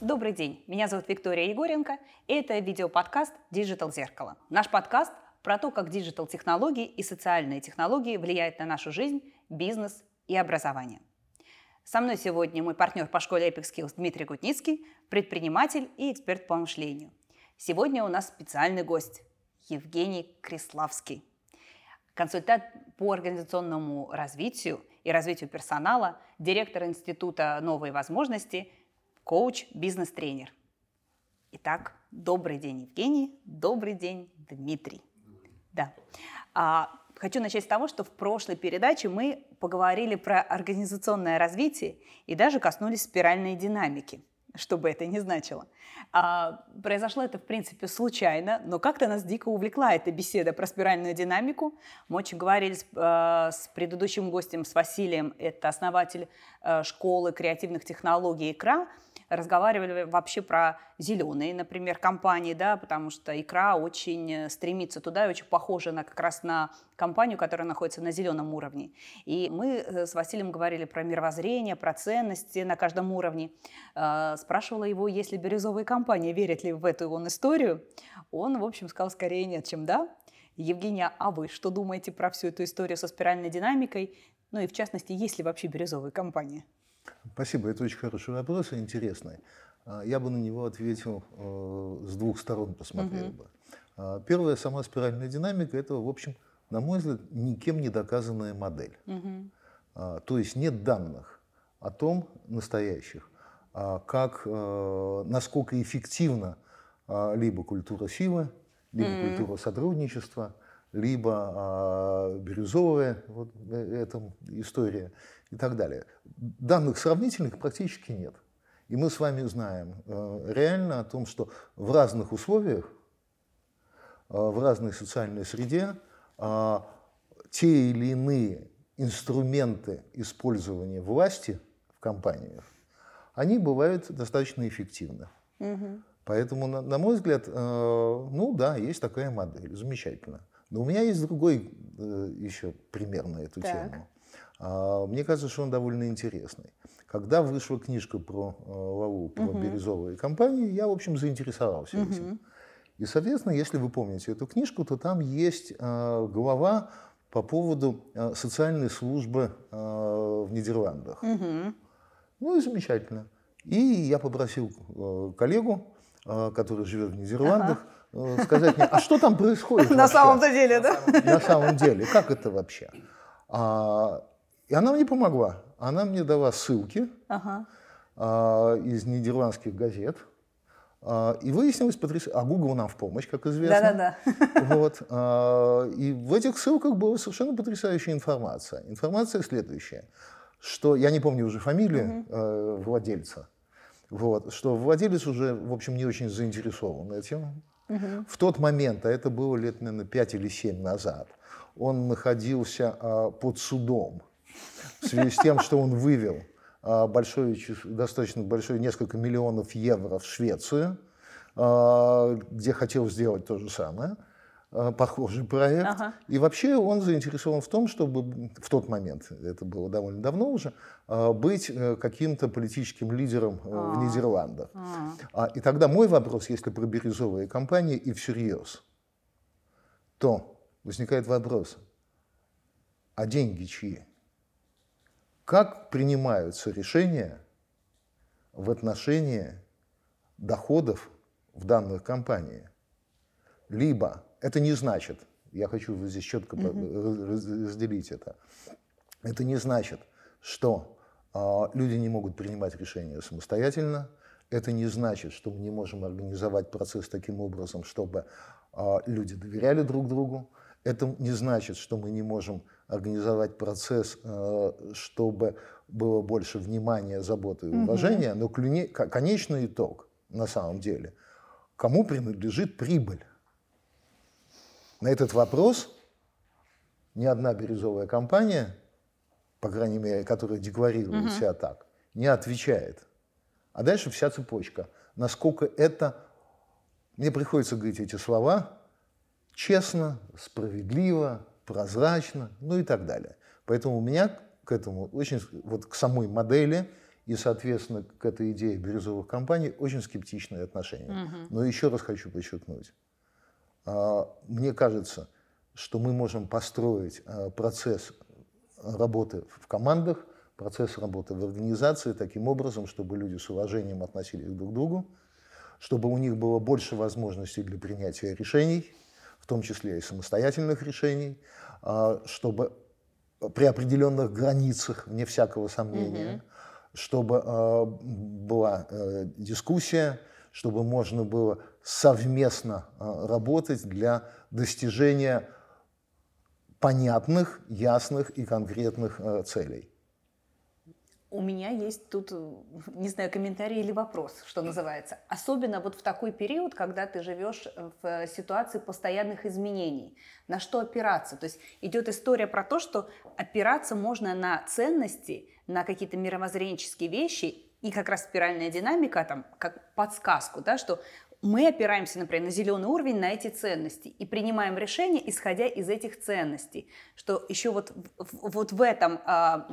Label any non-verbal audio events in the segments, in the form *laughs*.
Добрый день, меня зовут Виктория Егоренко, и это видеоподкаст Digital Зеркало». Наш подкаст про то, как диджитал-технологии и социальные технологии влияют на нашу жизнь, бизнес и образование. Со мной сегодня мой партнер по школе Epic Skills Дмитрий Гутницкий, предприниматель и эксперт по мышлению. Сегодня у нас специальный гость Евгений Криславский, консультант по организационному развитию и развитию персонала, директор Института «Новые возможности», коуч, бизнес-тренер. Итак, добрый день, Евгений, добрый день, Дмитрий. Да. А, хочу начать с того, что в прошлой передаче мы поговорили про организационное развитие и даже коснулись спиральной динамики, что бы это ни значило. А, произошло это, в принципе, случайно, но как-то нас дико увлекла эта беседа про спиральную динамику. Мы очень говорили с, э, с предыдущим гостем, с Василием, это основатель э, школы креативных технологий «Икра», разговаривали вообще про зеленые, например, компании, да, потому что икра очень э, стремится туда и очень похожа на, как раз на компанию, которая находится на зеленом уровне. И мы э, с Василием говорили про мировоззрение, про ценности на каждом уровне. Э, спрашивала его, есть ли бирюзовые компании, верят ли в эту он историю. Он, в общем, сказал скорее нет, чем да. Евгения, а вы что думаете про всю эту историю со спиральной динамикой? Ну и в частности, есть ли вообще бирюзовые компании? Спасибо, это очень хороший вопрос и интересный. А, я бы на него ответил э, с двух сторон, посмотрел угу. бы. А, первая, сама спиральная динамика, это, в общем, на мой взгляд, никем не доказанная модель. Угу. То есть нет данных о том, настоящих, как, э, насколько эффективна либо культура силы, либо mm культура сотрудничества, либо бирюзовая вот, э, эта история и так далее. Данных сравнительных практически нет. И мы с вами знаем э, реально о том, что в разных условиях, э, в разной социальной среде э, те или иные инструменты использования власти в компаниях, они бывают достаточно эффективны. Угу. Поэтому, на, на мой взгляд, э, ну да, есть такая модель, замечательно. Но у меня есть другой э, еще пример на эту так. тему. А, мне кажется, что он довольно интересный. Когда вышла книжка про э, Лаву, про угу. бирюзовые компании, я, в общем, заинтересовался угу. этим. И, соответственно, если вы помните эту книжку, то там есть э, глава по поводу э, социальной службы в Нидерландах. Угу. Ну и замечательно. И я попросил коллегу, который живет в Нидерландах, ага сказать мне, а что там происходит? *laughs* На самом-то деле, да? На самом деле, как это вообще? И она мне помогла. Она мне дала ссылки ага. а, из нидерландских газет. А, и выяснилось потрясающе. А Google нам в помощь, как известно. Да-да-да. *laughs* Вот. А, и в этих ссылках была совершенно потрясающая информация. Информация следующая, что я не помню уже фамилию угу. владельца, вот, что владелец уже, в общем, не очень заинтересован этим. Угу. В тот момент, а это было лет, наверное, 5 или 7 назад, он находился а, под судом в связи с тем, что он вывел а, большое, достаточно большое, несколько миллионов евро в Швецию, а, где хотел сделать то же самое. Э, похожий проект. Ага. И вообще он заинтересован в том, чтобы в тот момент, это было довольно давно уже, э, быть э, каким-то политическим лидером в а. Нидерландах. А. И тогда мой вопрос, если про бирюзовые компании и всерьез, то возникает вопрос, а деньги чьи? Как принимаются решения в отношении доходов в данных компаниях? Либо это не значит, я хочу здесь четко mm-hmm. разделить это, это не значит, что а, люди не могут принимать решения самостоятельно, это не значит, что мы не можем организовать процесс таким образом, чтобы а, люди доверяли друг другу, это не значит, что мы не можем организовать процесс, а, чтобы было больше внимания, заботы и уважения, но конечный итог на самом деле, кому принадлежит прибыль. На этот вопрос ни одна бирюзовая компания, по крайней мере, которая декларирует угу. себя так, не отвечает. А дальше вся цепочка. Насколько это, мне приходится говорить эти слова, честно, справедливо, прозрачно, ну и так далее. Поэтому у меня к этому очень, вот к самой модели и, соответственно, к этой идее бирюзовых компаний очень скептичное отношение. Угу. Но еще раз хочу подчеркнуть. А, мне кажется, что мы можем построить а, процесс работы в командах, процесс работы в организации таким образом, чтобы люди с уважением относились друг к другу, чтобы у них было больше возможностей для принятия решений, в том числе и самостоятельных решений, а, чтобы при определенных границах, вне всякого сомнения, угу. чтобы а, была э, дискуссия, чтобы можно было совместно а, работать для достижения понятных, ясных и конкретных целей. У меня есть тут, не знаю, комментарий или вопрос, что называется. Особенно вот в такой период, когда ты живешь в ситуации постоянных изменений. На что опираться? То есть идет история про то, что опираться можно на ценности, на какие-то мировоззренческие вещи, и как раз спиральная динамика, там, как подсказку, да, что мы опираемся, например, на зеленый уровень, на эти ценности и принимаем решения, исходя из этих ценностей. Что еще вот, вот в этом а,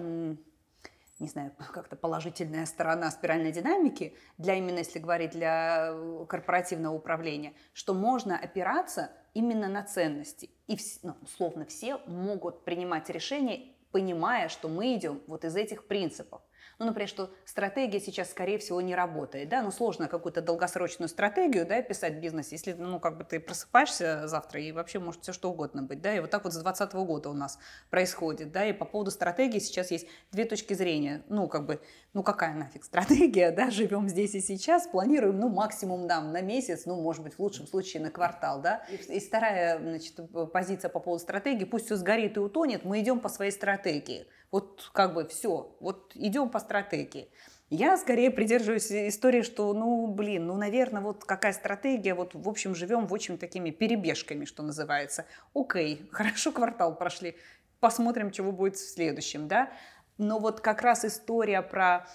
не знаю, как-то положительная сторона спиральной динамики, для именно, если говорить, для э, корпоративного управления, что можно опираться именно на ценности. И, ну, условно, все могут принимать решения, понимая, что мы идем вот из этих принципов. Ну, например, что стратегия сейчас, скорее всего, не работает, да, ну, сложно какую-то долгосрочную стратегию, да, писать в бизнесе, если, ну, как бы ты просыпаешься завтра, и вообще может все что угодно быть, да, и вот так вот с 2020 года у нас происходит, да, и по поводу стратегии сейчас есть две точки зрения, ну, как бы, ну, какая нафиг стратегия, *laughs* да, живем здесь и сейчас, планируем, ну, максимум, да, на месяц, ну, может быть, в лучшем случае на квартал, да, и, и вторая, значит, позиция по поводу стратегии, пусть все сгорит и утонет, мы идем по своей стратегии, вот как бы все, вот идем по стратегии. Я скорее придерживаюсь истории, что, ну, блин, ну, наверное, вот какая стратегия, вот, в общем, живем в очень такими перебежками, что называется. Окей, *laughs* хорошо квартал прошли, посмотрим, чего будет в следующем, да. Но вот как раз история про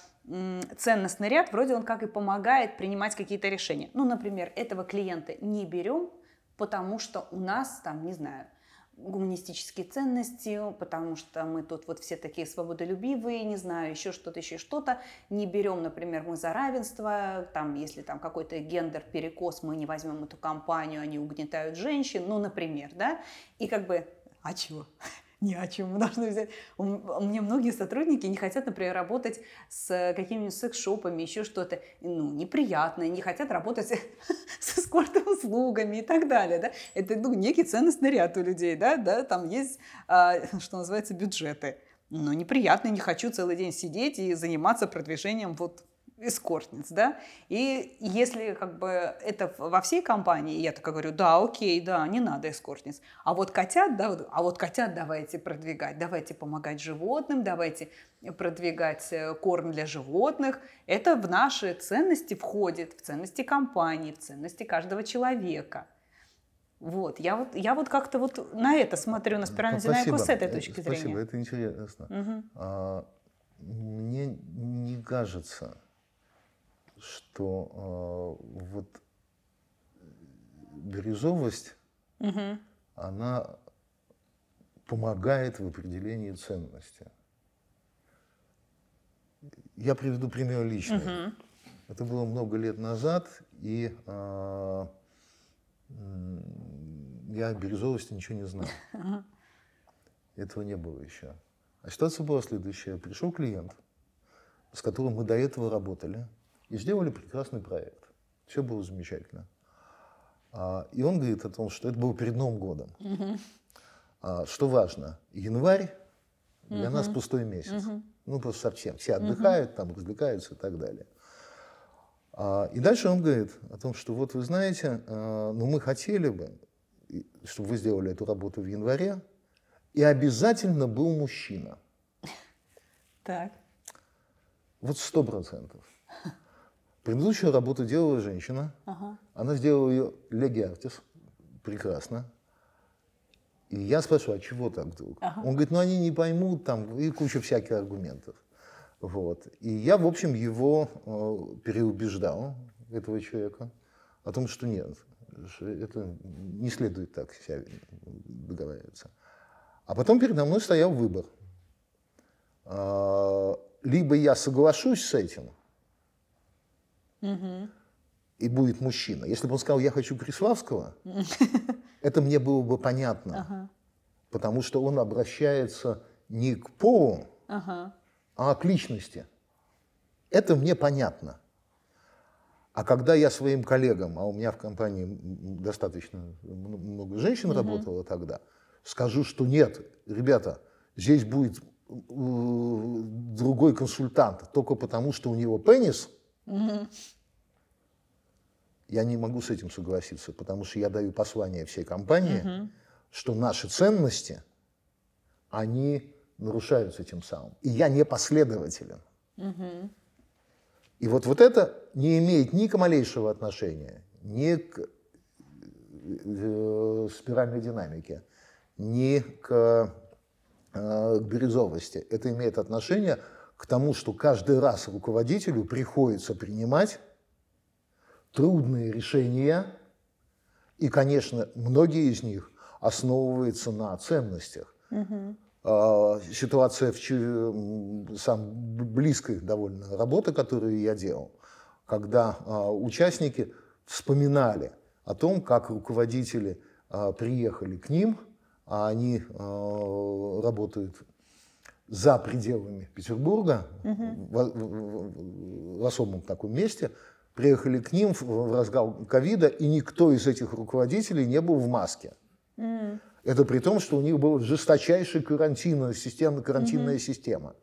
ценностный ряд, вроде он как и помогает принимать какие-то решения. Ну, например, этого клиента не берем, потому что у нас там, не знаю, гуманистические ценности, потому что мы тут вот все такие свободолюбивые, не знаю, еще что-то, еще что-то. Не берем, например, мы за равенство, там, если там какой-то гендер перекос, мы не возьмем эту компанию, они угнетают женщин, ну, например, да, и как бы, а чего? Ни о чем. Мы должны взять... У меня многие сотрудники не хотят, например, работать с какими-нибудь секс-шопами, еще что-то ну, неприятное, не хотят работать *laughs* с эскорт-услугами и так далее. Да? Это ну, некий ценностный ряд у людей. Да? Да? Там есть, а, *laughs* что называется, бюджеты. Но неприятно, не хочу целый день сидеть и заниматься продвижением вот эскортниц, да, и если как бы это во всей компании, я так говорю, да, окей, да, не надо эскортниц, а вот котят, да, а вот котят давайте продвигать, давайте помогать животным, давайте продвигать э, корм для животных, это в наши ценности входит, в ценности компании, в ценности каждого человека. Вот, я вот, я вот как-то вот на это смотрю, на спиральную динамику с этой точки спасибо, зрения. Спасибо, это интересно. Угу. А, мне не кажется, что э, вот бирюзовость, угу. она помогает в определении ценности. Я приведу пример личный. Угу. Это было много лет назад, и э, я о бирюзовости ничего не знал. *laughs* Этого не было еще. А ситуация была следующая. Пришел клиент, с которым мы до этого работали – и сделали прекрасный проект. Все было замечательно. А, и он говорит о том, что это было перед Новым годом. Угу. А, что важно, январь для угу. нас пустой месяц. Угу. Ну, просто совсем. Все отдыхают, там развлекаются и так далее. А, и дальше он говорит о том, что вот вы знаете, а, ну мы хотели бы, чтобы вы сделали эту работу в январе, и обязательно был мужчина. Так. Вот сто процентов. Предыдущую работу делала женщина. Ага. Она сделала ее леги артис. Прекрасно. И я спрашиваю, а чего так вдруг? Ага. Он говорит, ну они не поймут, там, и куча всяких аргументов. Вот. И я, в общем, его э, переубеждал, этого человека, о том, что нет, что это не следует так себя договариваться. А потом передо мной стоял выбор. А, либо я соглашусь с этим, и будет мужчина. Если бы он сказал, я хочу Криславского, *laughs* это мне было бы понятно. Потому что он обращается не к полу, а к личности. Это мне понятно. А когда я своим коллегам, а у меня в компании достаточно много женщин угу. работало тогда, скажу, что нет, ребята, здесь будет э, другой консультант, только потому что у него пенис, угу. я не могу с этим согласиться, потому что я даю послание всей компании, угу. что наши ценности, они нарушаются тем самым. И я не последователен. Угу. И вот, вот это не имеет ни к малейшего отношения, ни к э, спиральной динамике, ни к, э, к бирюзовости. Это имеет отношение к тому, что каждый раз руководителю приходится принимать трудные решения, и, конечно, многие из них основываются на ценностях. Угу. Ситуация в сам близкой довольно работы, которую я делал, когда а, участники вспоминали о том, как руководители а, приехали к ним, а они работают за пределами Петербурга, угу. в, в, в особом таком месте, приехали к ним в разгар ковида, и никто из этих руководителей не был в маске. Mm. Это при том, что у них была жесточайшая карантинная система, карантинная mm-hmm. система.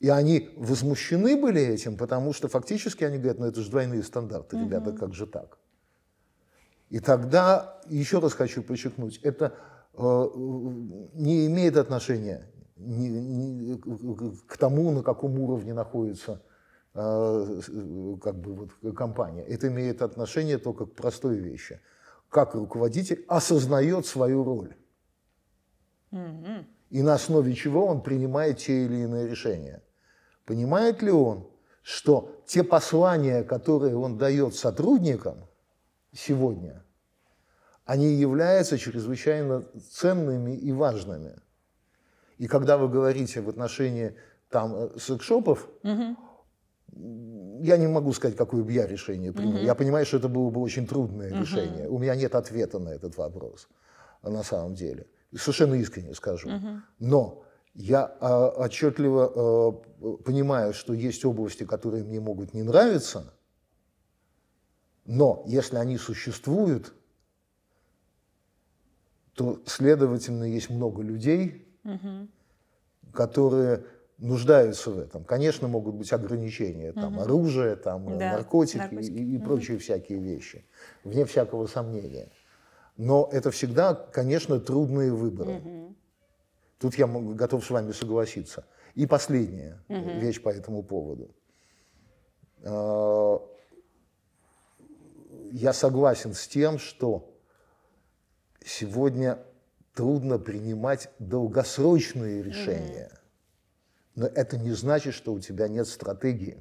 И они возмущены были этим, потому что фактически они говорят, ну это же двойные стандарты, mm-hmm. ребята, как же так? И тогда, еще раз хочу подчеркнуть, это э, не имеет отношения ни, ни, к тому, на каком уровне находится э, как бы вот компания. Это имеет отношение только к простой вещи – как руководитель осознает свою роль. Mm-hmm. И на основе чего он принимает те или иные решения. Понимает ли он, что те послания, которые он дает сотрудникам сегодня, они являются чрезвычайно ценными и важными. И когда вы говорите в отношении там э, секшопов, угу я не могу сказать, какое бы я решение принял. Mm-hmm. Я понимаю, что это было бы очень трудное mm-hmm. решение. У меня нет ответа на этот вопрос на самом деле. Совершенно искренне скажу. Mm-hmm. Но я а, отчетливо а, понимаю, что есть области, которые мне могут не нравиться, но если они существуют, то, следовательно, есть много людей, угу. которые нуждаются в этом. Конечно, могут быть ограничения, там, угу. оружие, там, да, наркотики, наркотики. И, и угу. прочие всякие вещи, вне всякого сомнения. Но это всегда, конечно, трудные выборы. Угу. Тут я готов с вами согласиться. И последняя угу. вещь по этому поводу. А, я согласен с тем, что сегодня трудно принимать долгосрочные решения. Но это не значит, что у тебя нет стратегии.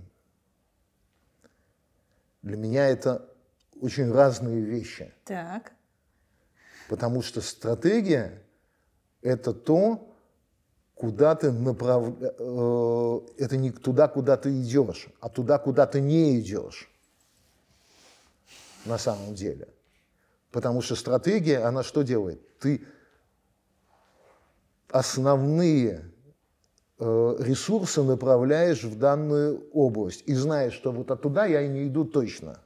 Для меня это очень разные вещи. Так. Потому что стратегия – это то, куда ты направ... Э, это не туда, куда ты идешь, а туда, куда ты не идешь. На самом деле. Потому что стратегия, она что делает? Ты основные Э, ресурсы направляешь в данную область и знаешь, что вот оттуда я и не иду точно.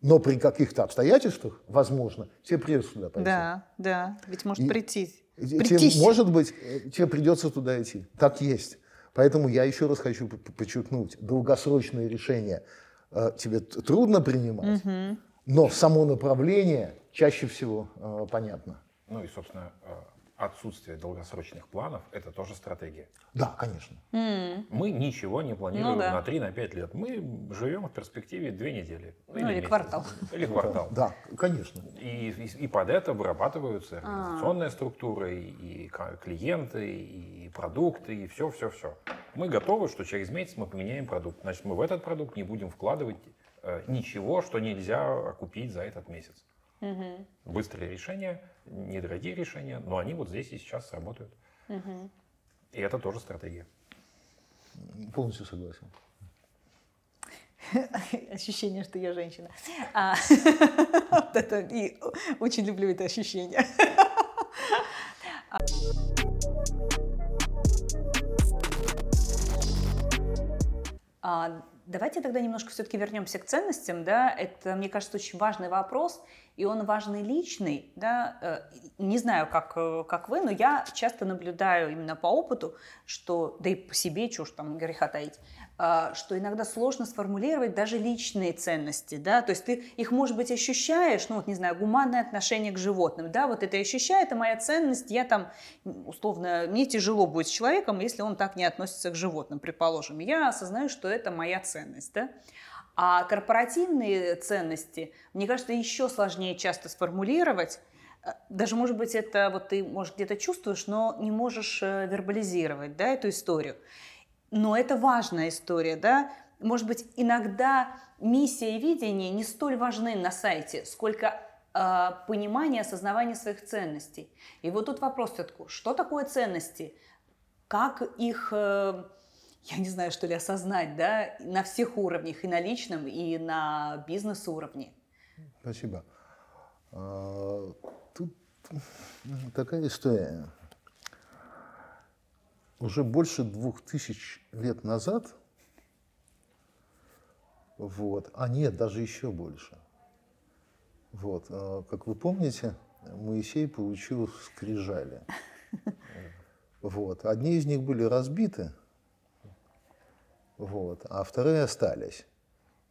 Но при каких-то обстоятельствах, возможно, тебе придется туда пойти. Да, да, ведь может и, прийти. Тебе, может быть, э, тебе придется туда идти. Так есть. Поэтому я еще раз хочу подчеркнуть, долгосрочные решения э, тебе трудно принимать, угу. но само направление чаще всего э, понятно. Ну и, собственно, э, отсутствие долгосрочных планов – это тоже стратегия. Да, конечно. Mm. Мы ничего не планируем ну, да. на 3-5 лет. Мы живем в перспективе две недели. Ну, или, или квартал. Или квартал. Да, конечно. И, и, и под это вырабатываются а. организационная а. структура, и, и клиенты, и продукты, и все-все-все. Мы готовы, что через месяц мы поменяем продукт. Значит, мы в этот продукт не будем вкладывать э, ничего, что нельзя купить за этот месяц. Угу. Быстрые решения, недорогие решения, но они вот здесь и сейчас работают. Угу. И это тоже стратегия. Полностью согласен. *laughs* Ощущение, что я женщина. А, *laughs* вот это, и очень люблю это ощущение. *laughs* А, давайте тогда немножко все-таки вернемся к ценностям, да, это, мне кажется, очень важный вопрос, и он важный личный, да, э, не знаю, как, э, как вы, но я часто наблюдаю именно по опыту, что, да и по себе, чушь там греха таить, а, что иногда сложно сформулировать даже личные ценности, да, то есть ты их, может быть, ощущаешь, ну вот, не знаю, гуманное отношение к животным, да, вот это я ощущаю, это моя ценность, я там, условно, мне тяжело будет с человеком, если он так не относится к животным, предположим, я осознаю, что это моя ценность, да, а корпоративные ценности, мне кажется, еще сложнее часто сформулировать. Э, даже, может быть, это вот ты, может, где-то чувствуешь, но не можешь э, вербализировать да, эту историю. Но это важная история, да? Может быть, иногда миссия и видение не столь важны на сайте, сколько э, понимание, осознавание своих ценностей. И вот тут вопрос все-таки, что такое ценности? Как их э, я не знаю, что ли, осознать, да, на всех уровнях, и на личном, и на бизнес-уровне. Спасибо. А, тут такая история. Уже больше двух тысяч лет назад, вот, а нет, даже еще больше. Вот, а, как вы помните, Моисей получил скрижали. *laughs* Вот. Одни из них были разбиты, вот, а вторые остались.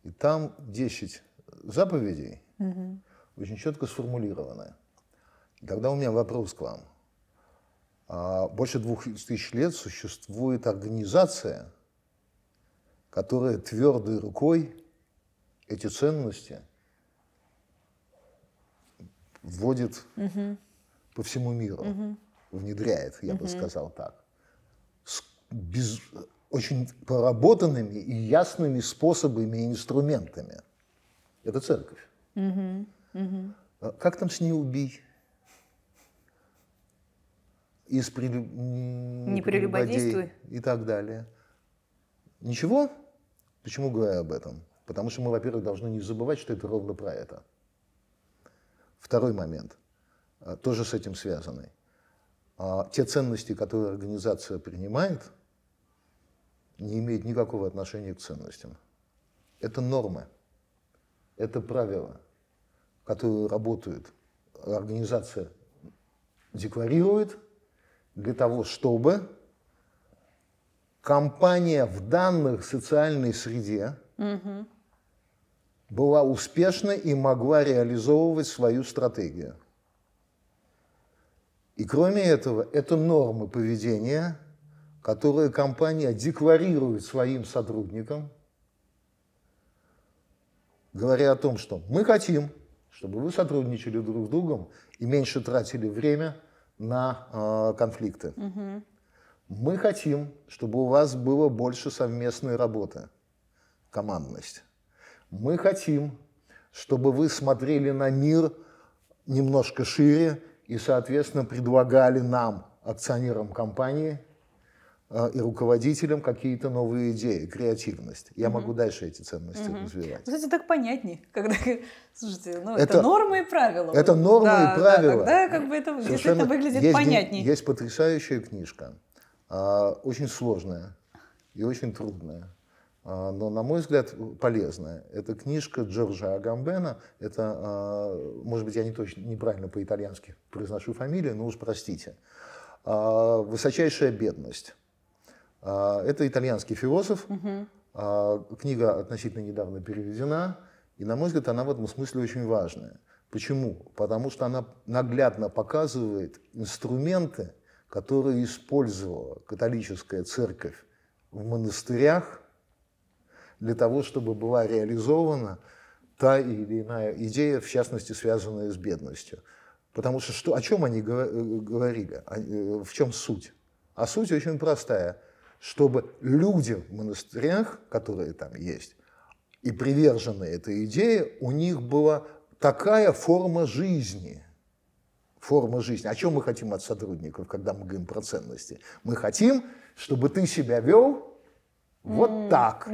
И там 10 заповедей угу. очень четко сформулированы. И тогда у меня вопрос к вам. А больше двух тысяч лет существует организация, которая твердой рукой эти ценности вводит угу. по всему миру, угу. внедряет, я угу. бы сказал так. Без, очень поработанными и ясными способами и инструментами. Это церковь. Угу, угу. Как там с ней убить? Из при... Не прелюбодействуй. И так далее. Ничего? Почему говорю об этом? Потому что мы, во-первых, должны не забывать, что это ровно про это. Второй момент, а, тоже с этим связанный. А, те ценности, которые организация принимает – не имеет никакого отношения к ценностям. Это нормы, это правила, которые работают, организация декларирует для того, чтобы компания в данной социальной среде угу. была успешна и могла реализовывать свою стратегию. И кроме этого, это нормы поведения – которые компания декларирует своим сотрудникам, говоря о том, что мы хотим, чтобы вы сотрудничали друг с другом и меньше тратили время на э, конфликты. Угу. Мы хотим, чтобы у вас было больше совместной работы, командность. Мы хотим, чтобы вы смотрели на мир немножко шире и, соответственно, предлагали нам, акционерам компании, и руководителям какие-то новые идеи, креативность. Я угу. могу дальше эти ценности угу. развивать. Кстати, так понятнее, *laughs* когда, слушайте, ну это, это нормы и правила. Это нормы да, и правила. Да, тогда как бы это Совершенно действительно выглядит есть, понятнее. Есть потрясающая книжка, а, очень сложная и очень трудная, а, но, на мой взгляд, полезная. Это книжка Джорджа Агамбена. Это, а, может быть, я не точно неправильно по-итальянски произношу фамилию, но уж простите. А, «Высочайшая бедность». А, это итальянский философ. Угу. Книга относительно недавно переведена. И, на мой взгляд, она в этом смысле очень важная. Почему? Потому что она наглядно показывает инструменты, которые использовала католическая церковь в монастырях для того, чтобы была реализована та или иная идея, в частности, связанная с бедностью. Потому что, что о чем они говорили? Э, в чем суть? А суть очень простая – чтобы люди в монастырях, которые там есть, и привержены этой идее, у них была такая форма жизни, форма жизни. О чем мы хотим от сотрудников, когда мы говорим про ценности? Мы хотим, чтобы ты себя вел вот так.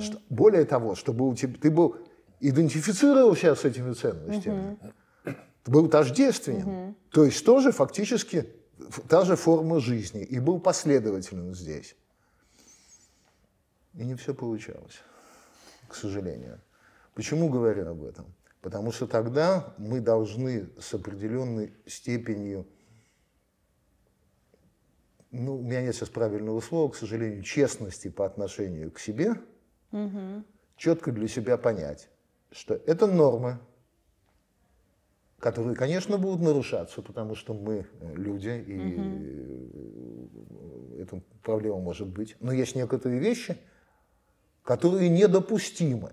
Что, более того, чтобы у тебя, ты был идентифицировался с этими ценностями, ты был тождественен. То есть тоже фактически та же форма жизни. И был последователен здесь. И не все получалось, к сожалению. Почему говорю об этом? Потому что тогда мы должны с определенной степенью ну, у меня нет сейчас правильного слова, к сожалению, честности по отношению к себе, угу. четко для себя понять, что это нормы, которые, конечно, будут нарушаться, потому что мы э, люди, и угу. эта проблема может быть. Но есть некоторые вещи, которые недопустимы.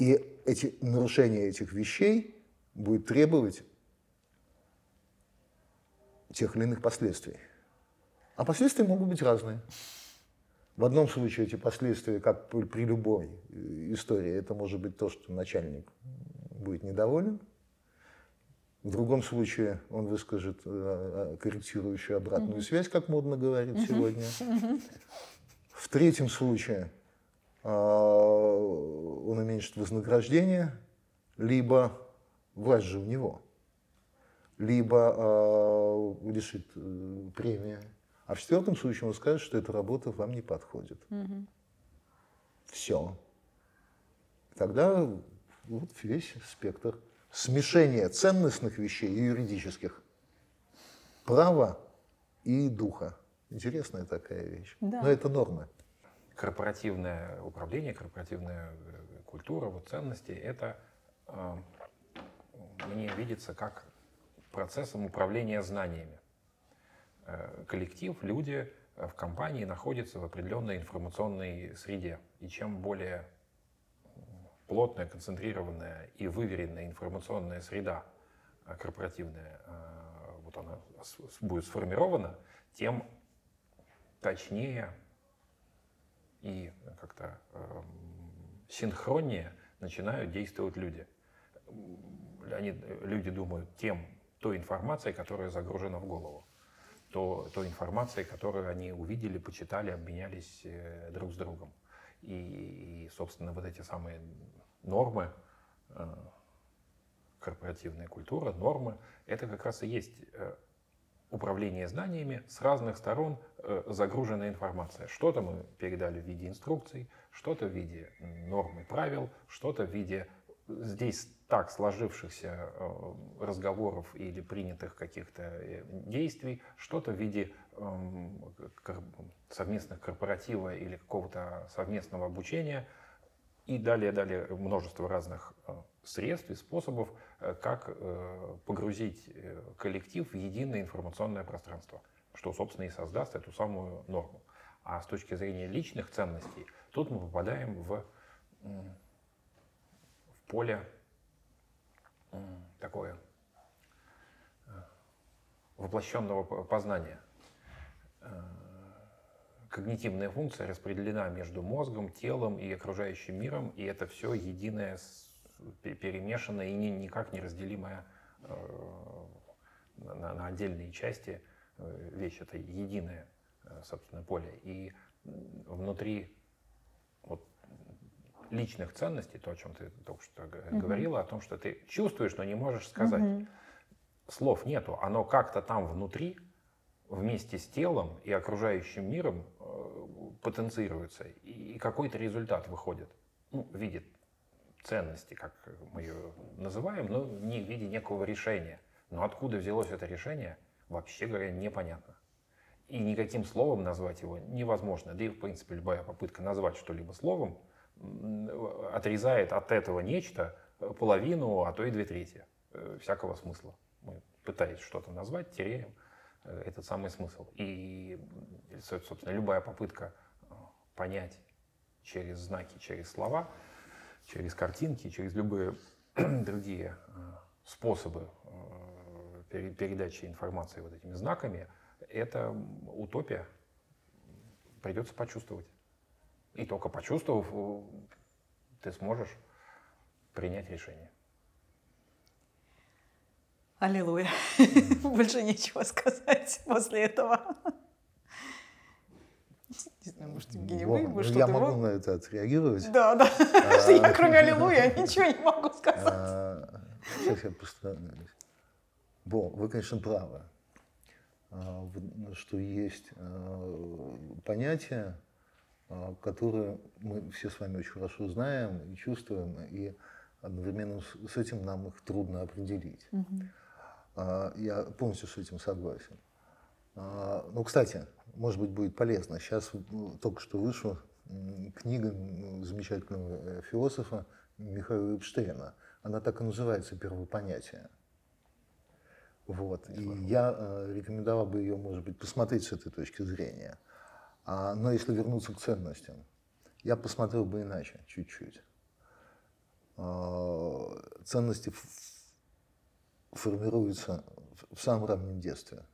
И эти нарушения этих вещей будет требовать тех или иных последствий. А последствия могут быть разные. В одном случае эти последствия, как при любой э, истории, это может быть то, что начальник будет недоволен. В другом случае он выскажет э, э, корректирующую обратную связь, как модно говорить сегодня. *laughs* В третьем случае он уменьшит вознаграждение, либо власть же у него – либо лишит премии. А в четвертом случае он скажет, что эта работа вам не подходит. Угу. Все. Тогда вот весь спектр смешения ценностных вещей и юридических, права и духа. Интересная такая вещь. Да. Но это нормы. Корпоративное управление, корпоративная э, культура, вот ценности, это э, мне видится как процессом управления знаниями. Э, коллектив, люди э, в компании находятся в определенной информационной среде. И чем более плотная, концентрированная и выверенная информационная среда э, корпоративная, вот она будет сформирована, тем точнее и как-то синхроннее начинают действовать люди. Они, люди думают, тем той информацией, которая загружена в голову, то, той информацией, которую они увидели, почитали, обменялись э, друг с другом. И, и, собственно, вот эти самые нормы, э, корпоративная культура, нормы, это как раз и есть э, управление знаниями с разных сторон загруженная информация. Что-то мы передали в виде инструкций, что-то в виде норм и правил, что-то в виде здесь так сложившихся э, разговоров или принятых каких-то э, действий, что-то в виде эм, совместных корпоратива или какого-то совместного обучения и далее, далее множество разных э, средств и способов, как погрузить коллектив в единое информационное пространство, что, собственно, и создаст эту самую норму. А с точки зрения личных ценностей, тут мы попадаем в поле такое э, воплощенного познания. Э, когнитивная функция распределена между мозгом, телом и окружающим миром, и это все единое, перемешанное и никак не разделимое э, на отдельные части вещь. Это единое, собственно, поле. И внутри личных ценностей, то, о чем ты только что говорила, о том, что ты чувствуешь, но не можешь сказать. Слов нету, оно как-то там внутри, вместе с телом и окружающим миром э, потенцируется, и какой-то результат выходит ну, в виде ценности, как мы ее называем, но не в виде некого решения. Но откуда взялось это решение, вообще говоря, непонятно. И никаким словом назвать его невозможно. Да и, в принципе, любая попытка назвать что-либо словом – отрезает от этого нечто половину, а то и две трети э, всякого смысла. Мы, пытаясь что-то назвать, теряем э, этот самый смысл. И, собственно, любая попытка э, понять через знаки, через слова, через картинки, через любые *clears throat* другие способы передачи информации вот этими знаками, это утопия. Придется почувствовать. И только почувствовав, ты сможешь принять решение. Аллилуйя. *laughs* Больше нечего сказать после этого. Не знаю, может, Евгений, вы, вы что-то... Я могу на это отреагировать. Да, да. *laughs* А, я кроме аллилуйя ничего не могу сказать. А, сейчас я постараюсь. Бо, вы, конечно, правы, а, что есть понятия, которые мы все с вами очень хорошо знаем и чувствуем, и одновременно с этим нам их трудно определить. Угу. Я полностью с этим согласен. Ну, кстати, может быть, будет полезно. Сейчас ну, только что вышла книга замечательного э, философа Михаила Эпштейна. Она так и называется «Первое понятие». Вот. И я э, рекомендовал бы ее, может быть, посмотреть с этой точки зрения. А, но если вернуться к ценностям, я посмотрел бы иначе, чуть-чуть. А, ценности формируются в самом раннем детстве.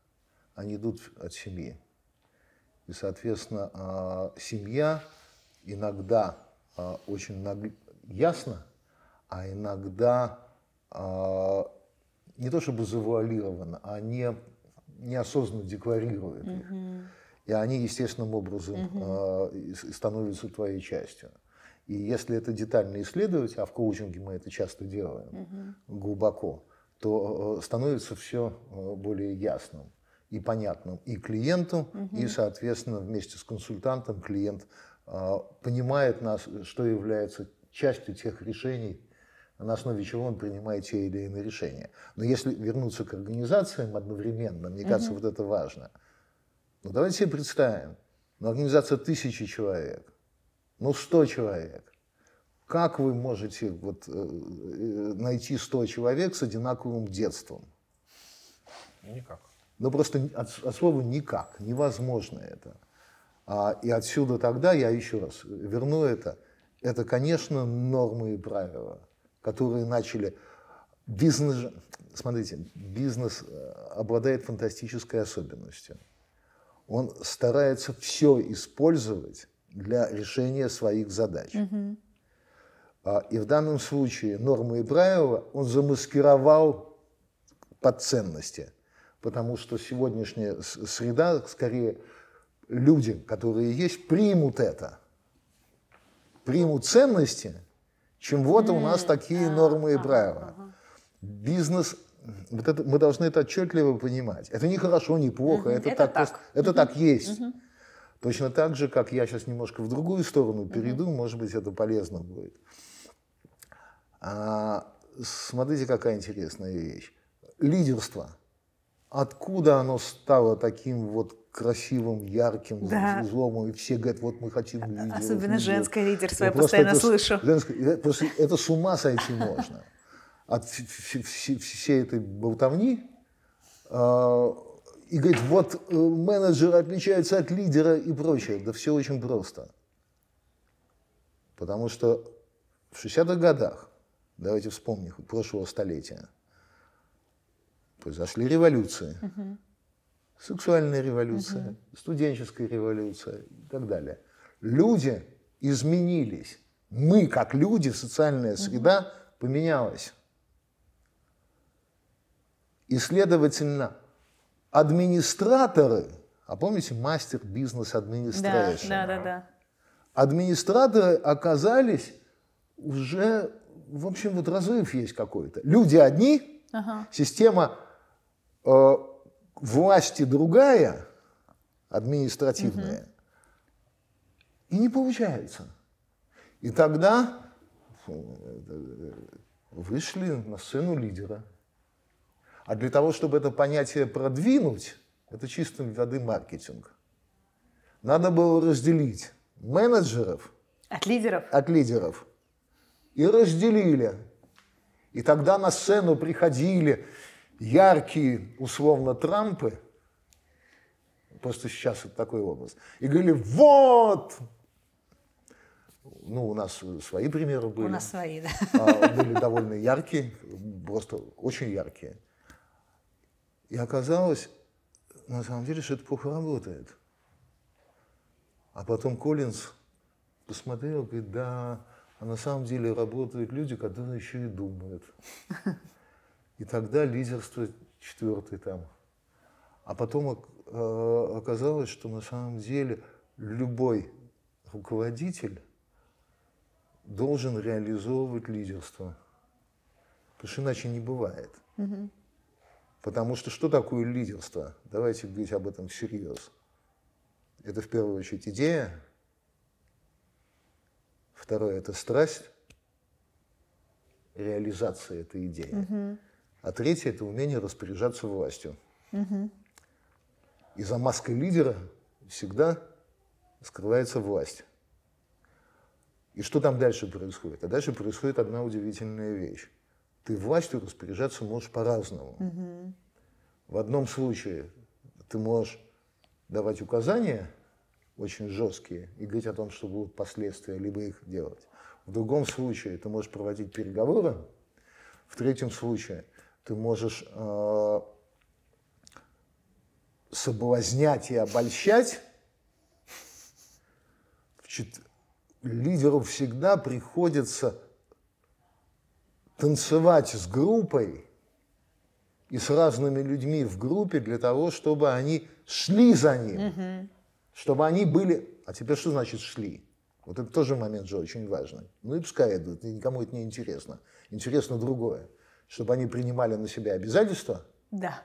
Они идут от семьи. И, соответственно, а, семья иногда очень ясно, а иногда не то чтобы завуалировано, а не, неосознанно декларирует их. И они естественным образом mm становятся твоей частью. И если это детально исследовать, а в коучинге мы это часто делаем mm глубоко, то становится все более ясным и понятным и клиенту, угу. и, соответственно, вместе с консультантом клиент э, понимает нас, что является частью тех решений, на основе чего он принимает те или иные решения. Но если вернуться к организациям одновременно, мне кажется, угу. вот это важно. Ну, давайте себе представим, ну, организация тысячи человек, ну, сто человек. Как вы можете вот, э, э найти 100 человек с одинаковым детством? Никак. Но просто от, от слова никак, невозможно это. А, и отсюда тогда, я еще раз верну это, это, конечно, нормы и правила, которые начали... Бизнес, смотрите, бизнес э, обладает фантастической особенностью. Он старается все использовать для решения своих задач. Mm-hmm. И в данном случае нормы и правила он замаскировал под ценности потому что сегодняшняя среда, скорее, люди, которые есть, примут это, примут ценности, чем вот у нас такие нормы и правила. Бизнес вот это, мы должны это отчетливо понимать. Это не хорошо, не плохо, это, это так, так. Просто, это так есть. Точно так же, как я сейчас немножко в другую сторону перейду, может быть, это полезно будет. А, смотрите, какая интересная вещь. Лидерство – Откуда оно стало таким вот красивым, ярким, да. злом, и все говорят, вот мы хотим лидеров. Особенно лидеров. женское лидерство, я, я постоянно это, слышу. Женское, просто, это с ума сойти можно. От всей этой болтовни. А, и говорит, вот э, менеджер отличается от лидера и прочее. Да все очень просто. Потому что в 60-х годах, давайте вспомним, прошлого столетия, произошли революции. Угу. Сексуальная революция, угу. студенческая революция и так далее. Люди изменились. Мы, как люди, социальная среда угу. поменялась. И, следовательно, администраторы, а помните, мастер бизнес администрации? Да, да, да, да. Администраторы оказались уже, в общем, вот разрыв есть какой-то. Люди одни, ага. система Э, власти другая, административная, угу. и не получается. И тогда э, вышли на сцену лидера. А для того, чтобы это понятие продвинуть, это чистой воды маркетинг. Надо было разделить менеджеров от лидеров. От лидеров. И разделили. И тогда на сцену приходили яркие, условно, Трампы, просто сейчас это такой образ, и говорили, вот, ну, у нас свои примеры были. У нас свои, да. А, были довольно яркие, просто очень яркие. И оказалось, на самом деле, что это плохо работает. А потом Коллинз посмотрел, говорит, да, а на самом деле работают люди, которые еще и думают. И тогда лидерство четвертый там. А потом э, оказалось, что на самом деле любой руководитель должен реализовывать лидерство. Потому что иначе не бывает. Угу. Потому что что такое лидерство? Давайте говорить об этом всерьез. Это в первую очередь идея. Второе – это страсть, реализация этой идеи. Угу. А третье – это умение распоряжаться властью. Угу. И за маской лидера всегда скрывается власть. И что там дальше происходит? А дальше происходит одна удивительная вещь. Ты властью распоряжаться можешь по-разному. Угу. В одном случае ты можешь давать указания очень жесткие и говорить о том, что будут последствия, либо их делать. В другом случае ты можешь проводить переговоры. В третьем случае ты можешь э, соблазнять и обольщать. Лидеру всегда приходится танцевать с группой и с разными людьми в группе для того, чтобы они шли за ним, угу. чтобы они были... А теперь что значит шли? Вот это тоже момент же очень важный. Ну и пускай идут, никому это не интересно. Интересно другое. Чтобы они принимали на себя обязательства да.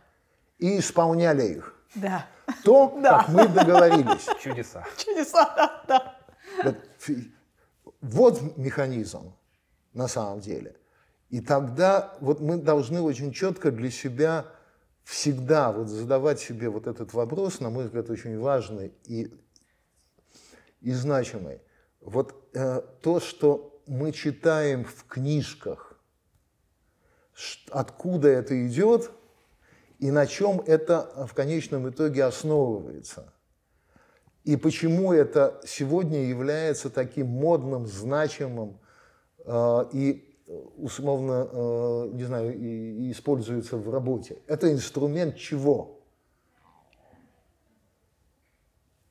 и исполняли их. Да. То, *laughs* да. как мы договорились. *laughs* Чудеса. Чудеса, да, да. Вот, вот механизм на самом деле. И тогда вот мы должны очень четко для себя всегда вот задавать себе вот этот вопрос, на мой взгляд, очень важный и, и значимый. Вот э, то, что мы читаем в книжках, откуда это идет и на чем это в конечном итоге основывается. И почему это сегодня является таким модным, значимым э, и условно, э, не знаю, используется в работе. Это инструмент чего?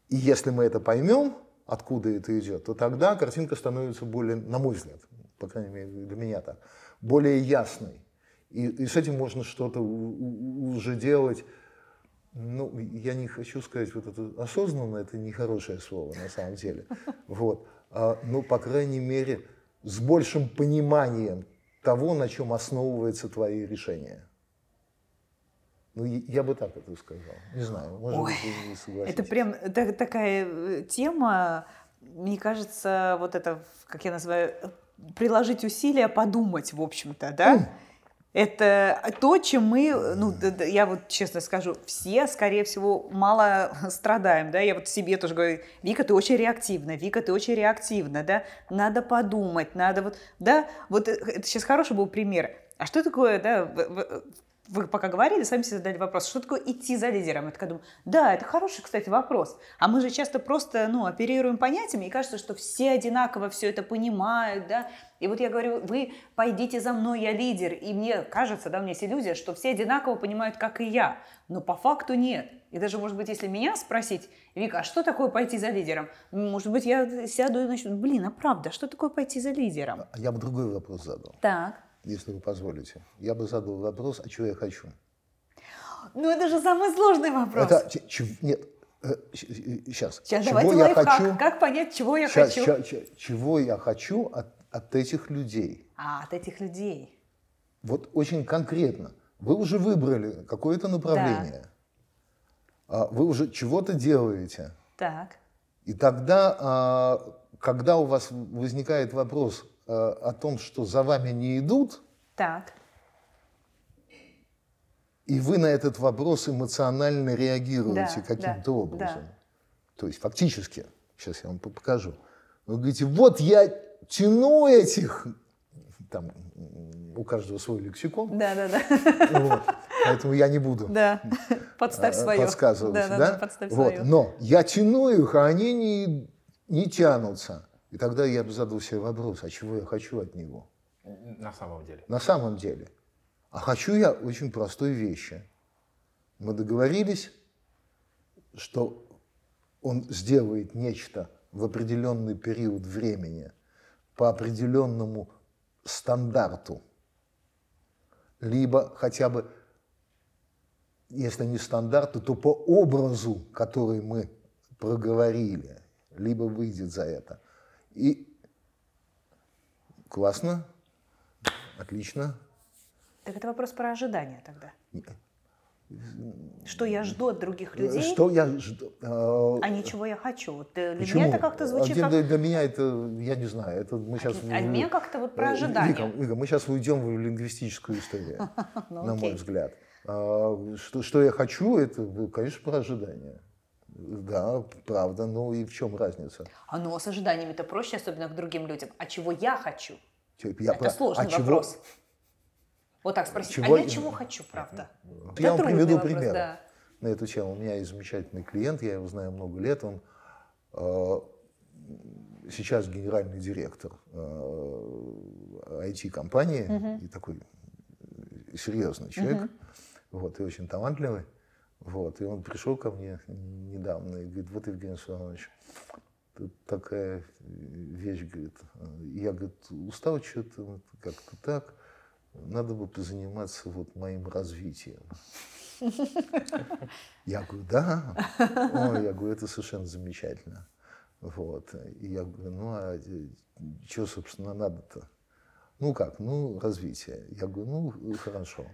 И если мы это поймем, откуда это идет, то тогда картинка становится более, на мой взгляд, по крайней мере для меня так, более ясной. И, и с этим можно что-то уже делать. Ну, я не хочу сказать вот это осознанно, это нехорошее слово на самом деле. Вот. А, ну, по крайней мере, с большим пониманием того, на чем основываются твои решения. Ну, я бы так это сказал. Не знаю, может Ой, быть, вы не согласитесь. Это прям так, такая э, тема, мне кажется, вот это, как я называю, приложить усилия подумать, в общем-то, да? Mm. Это то, чем мы, ну, я вот честно скажу, все, скорее всего, мало *laughs* страдаем, да, я вот себе тоже говорю, Вика, ты очень реактивна, Вика, ты очень реактивна, да, надо подумать, надо вот, да, вот э, это сейчас хороший был пример. А что такое, да, вы пока говорили, сами себе задали вопрос, что такое идти за лидером? Я такая думаю, да, это хороший, кстати, вопрос. А мы же часто просто, ну, оперируем понятиями, и кажется, что все одинаково все это понимают, да. И вот я говорю, вы пойдите за мной, я лидер. И мне кажется, да, у меня есть иллюзия, что все одинаково понимают, как и я. Но по факту нет. И даже, может быть, если меня спросить, Вика, а что такое пойти за лидером? Может быть, я сяду и начну, блин, а правда, что такое пойти за лидером? А я бы другой вопрос задал. Так если вы позволите. Я бы задал вопрос, а чего я хочу? Ну, это же самый сложный вопрос. Это, нет, сейчас. Сейчас, чего давайте я лайфхак. хочу? Как понять, чего я сейчас, хочу? Сейчас, чего я хочу от, от этих людей? А, от этих людей. Вот очень конкретно. Вы уже выбрали какое-то направление. Да. Вы уже чего-то делаете. Так. И тогда, а, когда у вас возникает вопрос, Э, о том, что за вами не идут, так. и вы на этот вопрос эмоционально реагируете да, каким-то да, образом. Да. То есть фактически, сейчас я вам покажу, вы говорите, вот я тяну этих, там у каждого свой лексикон. Да, да, да. Вот, поэтому я не буду да. подставь э, свое. подсказывать. Да, да, да, подставь вот. свое. Но я тяну их, а они не, не тянутся. И тогда я бы задал себе вопрос, а чего я хочу от него? На самом деле. На самом деле. А хочу я очень простой вещи. Мы договорились, что он сделает нечто в определенный период времени по определенному стандарту. либо хотя бы, если не стандарты, то по образу, который мы проговорили, либо выйдет за это. И классно, отлично. Так это вопрос про ожидания тогда. Что я жду от других людей, Что я жду? э, а не чего я хочу. Вот э, для Почему? меня это как-то звучит А как... для, для меня это, я не знаю, это мы сейчас... А мне как-то вот про Э, ожидания. Вика, Вика, мы сейчас уйдем в лингвистическую историю, *laughs* Ну, на мой взгляд. А, Что, что я хочу, это, конечно, про ожидания. Да, правда, ну и в чем разница? А ну, а с ожиданиями-то проще, особенно к другим людям. А чего я хочу? Я это про- сложный а чего- вопрос. Вот так спросить. Чего а я чего хочу, правда? Я вам трудный приведу вопрос, пример да. на эту тему. У меня есть замечательный клиент, я его знаю много лет, он э, сейчас генеральный директор э, IT-компании, и такой серьезный человек, вот, и очень талантливый. Вот, и он пришел ко мне недавно и говорит, вот, Евгений Иванович, тут такая вещь, говорит, э, я, говорит, устал что-то, как-то так, надо бы позаниматься вот моим развитием. Я говорю, да. Ой, я говорю, это совершенно замечательно. Вот. И я говорю, ну а что, собственно, надо-то? Ну как, ну развитие. Я говорю, ну хорошо.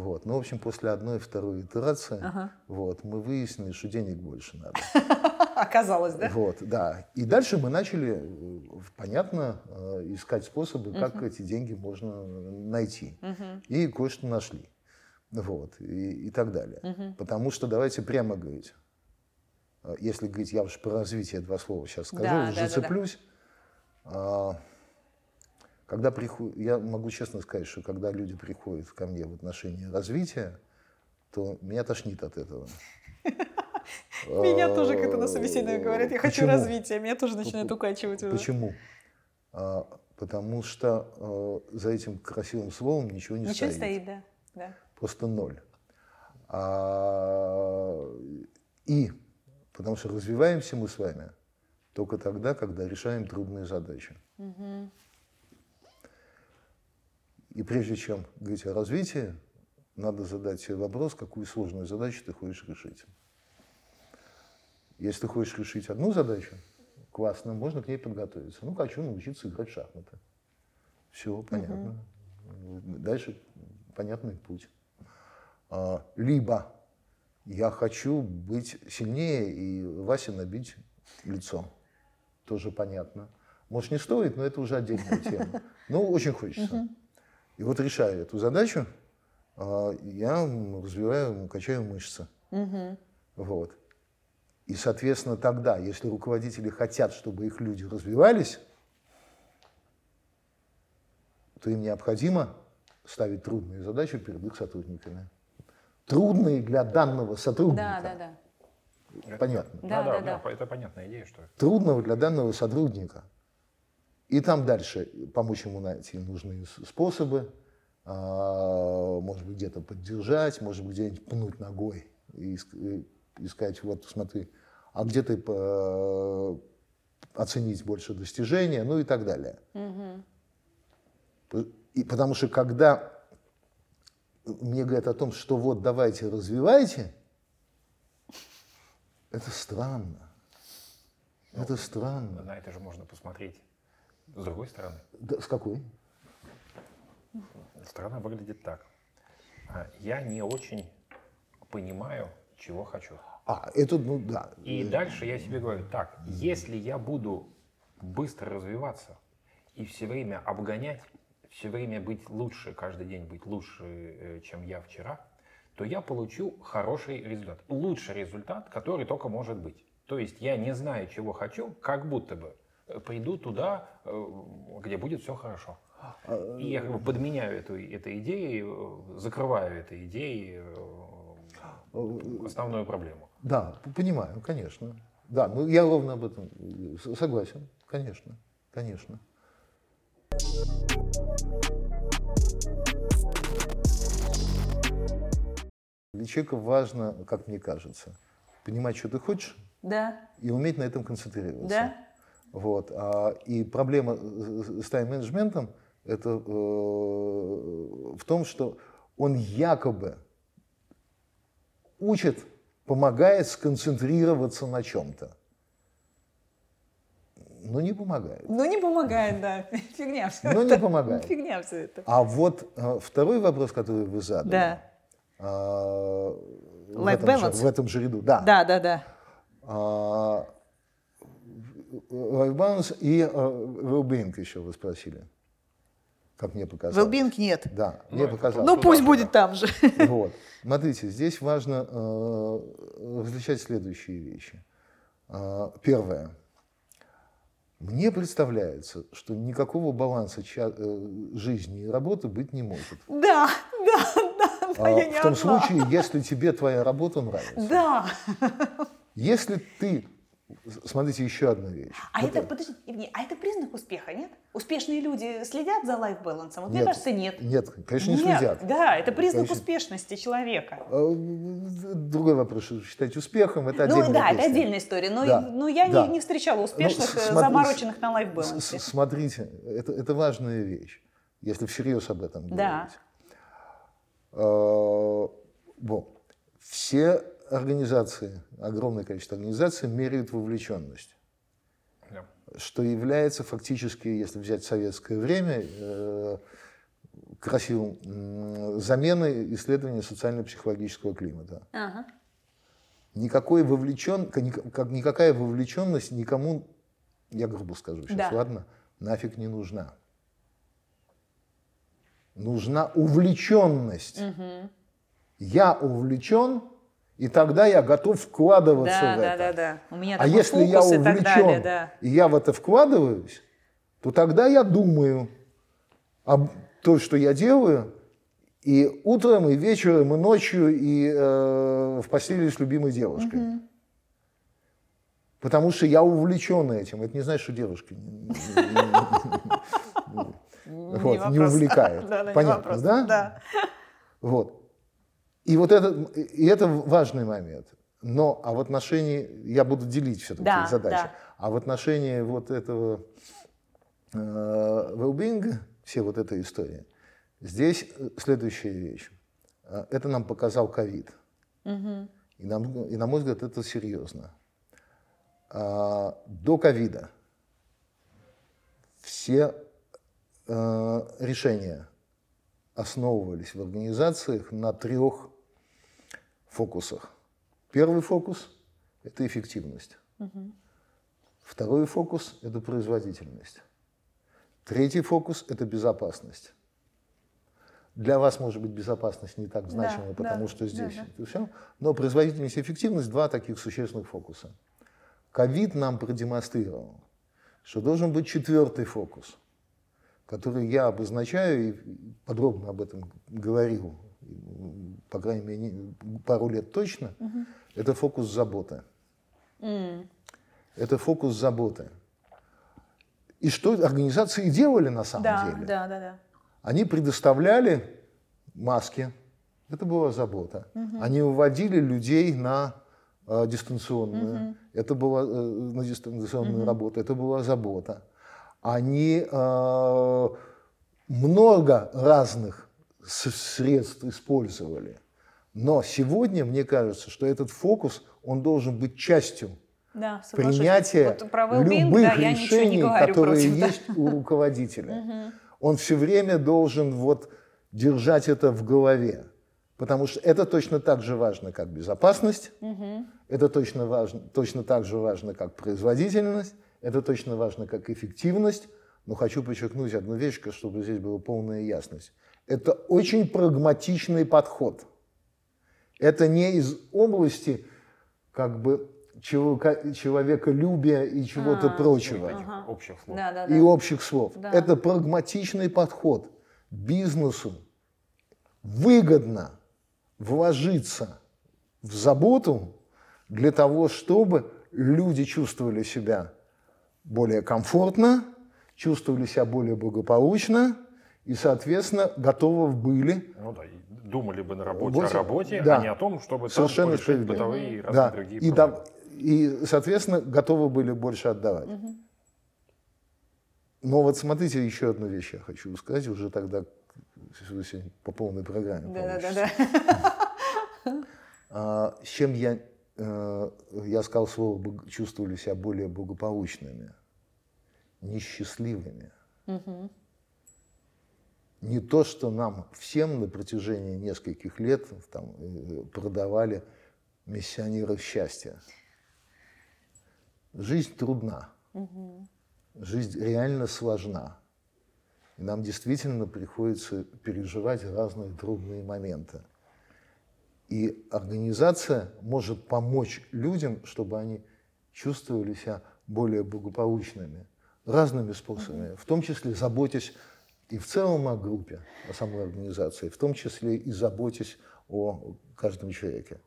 Вот. Ну, в общем, после одной второй итерации вот, мы выяснили, что денег больше надо. *laughs* Оказалось, да? Вот, да. И дальше мы начали, э, понятно, э, искать способы, как эти деньги можно найти. И кое-что нашли. Вот, и, и так далее. Потому что давайте прямо говорить. Э, Если говорить, я уж про развитие два слова сейчас скажу, Да, да, да, да. А, Когда приходят, я могу честно сказать, что когда люди приходят ко мне в отношении развития, то меня тошнит от этого. *laughs* Меня тоже как-то на собеседовании говорят, я хочу развития, меня тоже начинает укачивать. уже. Почему? А, потому что э, за этим красивым словом ничего не Ничего стоит. стоит, да. да. Просто ноль. А, и потому что развиваемся мы с вами только тогда, когда решаем трудные задачи. И прежде чем говорить о развитии, надо задать себе вопрос, какую сложную задачу ты хочешь решить. Если ты хочешь решить одну задачу, классно, можно к ней подготовиться. Ну, хочу научиться играть в шахматы. Все, понятно. Дальше понятный путь. А, Либо я хочу быть сильнее и Васе набить лицо. Тоже понятно. Может, не стоит, но это уже отдельная *laughs* тема. Но очень хочется. И вот решая эту задачу, а, я развиваю, качаю мышцы. Вот. И, соответственно, тогда, если руководители хотят, чтобы их люди развивались, то им необходимо ставить трудные задачи перед их сотрудниками. Трудные для данного сотрудника. Да, да, да. Понятно. Да, да, да. Это понятная идея, что Трудного для данного сотрудника. И там дальше помочь ему найти нужные способы, а, может быть, где-то поддержать, может быть, где-нибудь пнуть ногой и, ск- и- и сказать, вот смотри, а где ты по- оценить больше достижения, ну и так далее. П- И потому что когда мне говорят о том, что вот давайте развивайте, это странно. Это странно. на это же можно посмотреть с другой стороны. Да, с какой? Страна выглядит так. А, Я не очень понимаю, чего хочу. А, это, ну да. И дальше я себе говорю, так, если я буду быстро развиваться и все время обгонять, все время быть лучше, каждый день быть лучше, э, чем я вчера, то я получу хороший результат. Лучший результат, который только может быть. То есть я не знаю, чего хочу, как будто бы приду туда, э, где будет все хорошо. И я как бы подменяю эту, этой идеей, э, закрываю этой идеей э, основную проблему. Да, понимаю, конечно. Да, ну я ровно об этом согласен. Конечно, конечно. Для человека важно, как мне кажется, понимать, что ты хочешь, Да, и уметь на этом концентрироваться. да. Вот. а, И проблема с с тайм-менеджментом это э, в том, что он якобы учит, помогает сконцентрироваться на чем-то. Но не помогает. Ну, не помогает, да. *laughs* Фигня все Но это. не помогает. Фигня все это. А вот э, второй вопрос, который вы задали. Да. а, в, этом же, balance? в этом же ряду. Да. Да, да, да. А, Life balance и well-being еще вы спросили. Как мне показалось. Велбинг нет. Да, мне это показалось. Ну, пусть будет там же. Вот. Смотрите, здесь важно э, различать следующие вещи. А, первое. Мне представляется, что никакого баланса ча- э, жизни и работы быть не может. Да, да, да, да, А, я не в том одна. случае, если тебе твоя работа нравится. Да. Если ты... Смотрите, еще одна вещь. А Вот это, подожди, Евгений, а это признак успеха, нет? Успешные люди следят за лайф-балансом? Вот мне Нет. кажется, нет. Нет, конечно, не Нет, следят. Да, это признак Конечно. успешности человека. А, Другой вопрос, что считать успехом, это Ну отдельная да, это песня. отдельная история, но, Да, но я да. не, не встречала успешных, с- э, смотри, замороченных на лайф-балансе. Смотрите, это, это важная вещь, если всерьез об этом Да. говорить. А, вот. Все организации, огромное количество организаций меряют вовлеченность, Да. что является фактически, если взять советское время, э, красивым м, заменой исследования социально-психологического климата. Ага. Никакой вовлечен, как, как никакая вовлеченность никому, я грубо скажу сейчас, Да. ладно, нафиг не нужна. Нужна увлеченность. Я увлечен, и тогда я готов вкладываться Да, в да, это. да, да. У меня А если я фокус и так увлечен, далее, да. и я в это вкладываюсь, то тогда я думаю об том, что я делаю, и утром, и вечером, и ночью, и э, в постели с любимой девушкой. Потому что я увлечен этим. Это не значит, что девушки не-. *laughs* Да, да, не Понятно, да? Да. Вот. И вот это, и это важный момент. Но а в отношении, я буду делить все-таки Да, задачи, да. а в отношении вот этого э, well-being, все вот эта история, здесь э, следующая вещь. Э, Это нам показал ковид. И, нам- и на мой взгляд, это серьезно. А, До ковида все э, решения основывались в организациях на трех фокусах. Первый фокус – это эффективность. Второй фокус – это производительность. Третий фокус – это безопасность. Для вас, может быть, безопасность не так значима, да, потому да, что здесь да, это все. Но производительность и эффективность – два таких существенных фокуса. Ковид нам продемонстрировал, что должен быть четвертый фокус, который я обозначаю и подробно об этом говорил, по крайней мере, пару лет точно. Это фокус заботы. Это фокус заботы. И что организации делали на самом Да, деле? да, да, да. Они предоставляли маски, это была забота. Они уводили людей на э, дистанционную, это была э, на дистанционную работу, это была забота. Они э, много разных средств использовали. Но сегодня, мне кажется, что этот фокус, он должен быть частью Да, принятия Вот про любых да, не решений, которые против, да. есть у руководителя. Он все время должен вот держать это в голове, потому что это точно так же важно, как безопасность, это точно, важно, точно так же важно, как производительность, это точно важно, как эффективность. Но хочу подчеркнуть одну вещь, чтобы здесь была полная ясность. Это очень прагматичный подход. Это не из области как бы человека- человеколюбия и чего-то А, прочего Таких общих слов. Да, да, да. и общих слов. Да. Это прагматичный подход. Бизнесу выгодно вложиться в заботу для того, чтобы люди чувствовали себя более комфортно, чувствовали себя более благополучно и, соответственно, готовы были Ну да, и думали бы на работе Вот, о работе, да. а не о том, чтобы там совершенно решить бытовые и разные Да, другие и, проблемы. да- и, соответственно, готовы были больше отдавать. Но вот смотрите, еще одну вещь я хочу сказать уже тогда сегодня по полной программе. Да-да-да. А, с чем я, э, я сказал слово, чувствовали себя более благополучными, несчастливыми. Угу. Не то, что нам всем на протяжении нескольких лет там, э, продавали миссионеров счастья. Жизнь трудна. Угу. Жизнь реально сложна. И нам действительно приходится переживать разные трудные моменты. И организация может помочь людям, чтобы они чувствовали себя более благополучными разными способами, в том числе заботясь и в целом о группе, о самой организации, в том числе и заботясь о каждом человеке.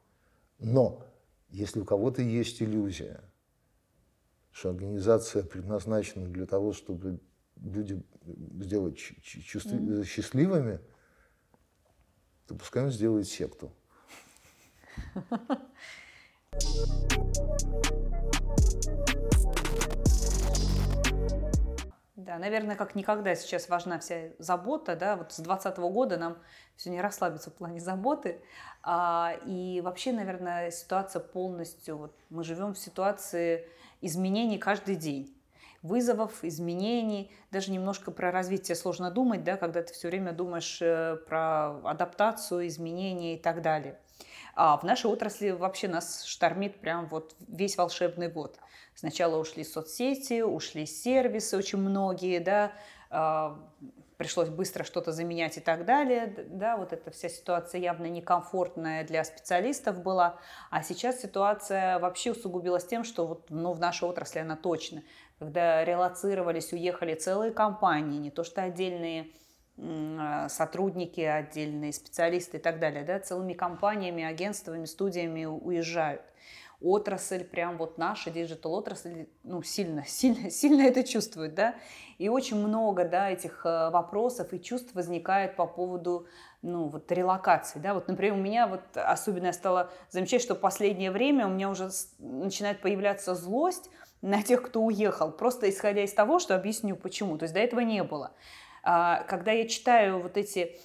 Но если у кого-то есть иллюзия, что организация предназначена для того, чтобы люди сделать чувств... mm-hmm. счастливыми, то пускай он сделает секту. *laughs* Да, наверное, как никогда сейчас важна вся забота, да, вот с 2020 года нам все не расслабиться в плане заботы, а, и вообще, наверное, ситуация полностью, вот мы живем в ситуации изменений каждый день вызовов, изменений, даже немножко про развитие сложно думать, да, когда ты все время думаешь э, про адаптацию, изменения и так далее. А в нашей отрасли вообще нас штормит прям вот весь волшебный год. Сначала ушли соцсети, ушли сервисы очень многие, да, а, пришлось быстро что-то заменять и так далее. Да, вот эта вся ситуация явно некомфортная для специалистов была. А сейчас ситуация вообще усугубилась тем, что вот, ну, в нашей отрасли она точно. Когда релоцировались, уехали целые компании, не то что отдельные сотрудники, отдельные специалисты и так далее, да, целыми компаниями, агентствами, студиями уезжают. Отрасль, прям вот наша digital отрасль, ну, сильно, *laughs* сильно, сильно это чувствует, да, и очень много, да, этих э, вопросов и чувств возникает по поводу, ну, вот релокации, да, вот, например, у меня вот особенно я стала замечать, что последнее время у меня уже начинает появляться злость на тех, кто уехал, просто исходя из того, что объясню почему, то есть до этого не было. А, когда я читаю вот эти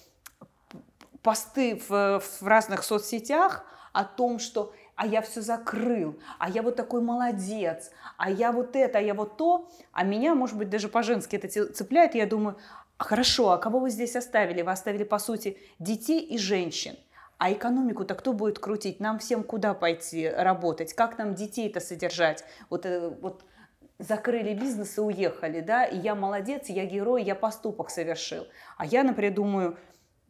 посты в, в разных соцсетях о том, что а я все закрыл, а я вот такой молодец, а я вот это, а я вот то, а меня, может быть, даже по-женски это цепляет, я думаю, а хорошо, а кого вы здесь оставили? Вы оставили, по сути, детей и женщин. А экономику-то кто будет крутить? Нам всем куда пойти работать? Как нам детей-то содержать? Вот, э, вот закрыли бизнес и уехали, да, и я молодец, я герой, я поступок совершил. А я, например, думаю,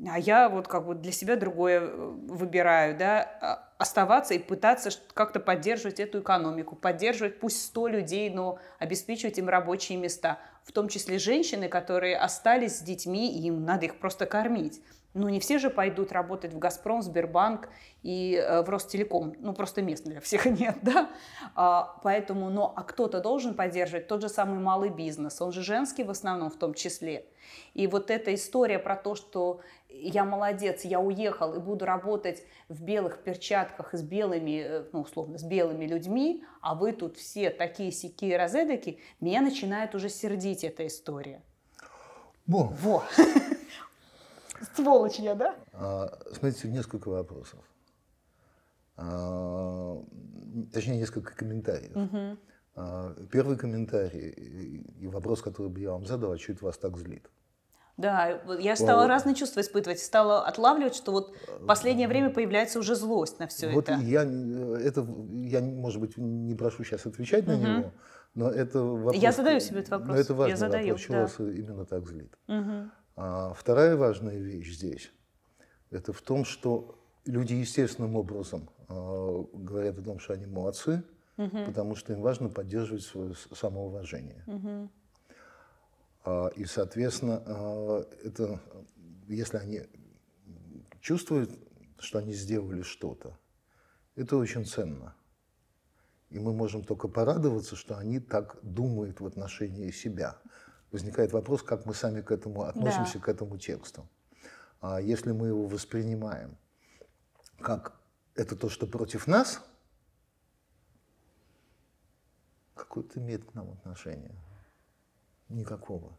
а я вот как бы для себя другое э, выбираю, да, а, оставаться и пытаться как-то поддерживать эту экономику, поддерживать пусть 100 людей, но обеспечивать им рабочие места, в том числе женщины, которые остались с детьми, и им надо их просто кормить. Ну, не все же пойдут работать в «Газпром», «Сбербанк» и э, в «Ростелеком». Ну, просто мест для всех *laughs* нет, да? А, поэтому, но, а кто-то должен поддерживать тот же самый малый бизнес. Он же женский в основном в том числе. И вот эта история про то, что я молодец, я уехал и буду работать в белых перчатках с белыми, э, ну, условно, с белыми людьми, а вы тут все такие сякие розедоки, меня начинает уже сердить эта история. Во. Во. *laughs* Сволочь я, да? А, смотрите, несколько вопросов. А, точнее, несколько комментариев. Угу. А, первый комментарий и вопрос, который бы я вам задал, а что это вас так злит? Да, я стала вот. разные чувства испытывать, стала отлавливать, что вот в последнее время появляется уже злость на все вот это. Я, это. Я, может быть, не прошу сейчас отвечать угу. на него, но это вопрос... Я задаю себе этот вопрос. Но это важный я задаю, вопрос, чего да. вас именно так злит. Угу. А вторая важная вещь здесь, это в том, что люди естественным образом э, говорят о том, что они молодцы, угу. потому что им важно поддерживать свое самоуважение. Угу. А, и, соответственно, э, это, если они чувствуют, что они сделали что-то, это очень ценно. И мы можем только порадоваться, что они так думают в отношении себя возникает вопрос, как мы сами к этому относимся, да. к этому тексту. А если мы его воспринимаем как это то, что против нас, какое это имеет к нам отношение? Никакого.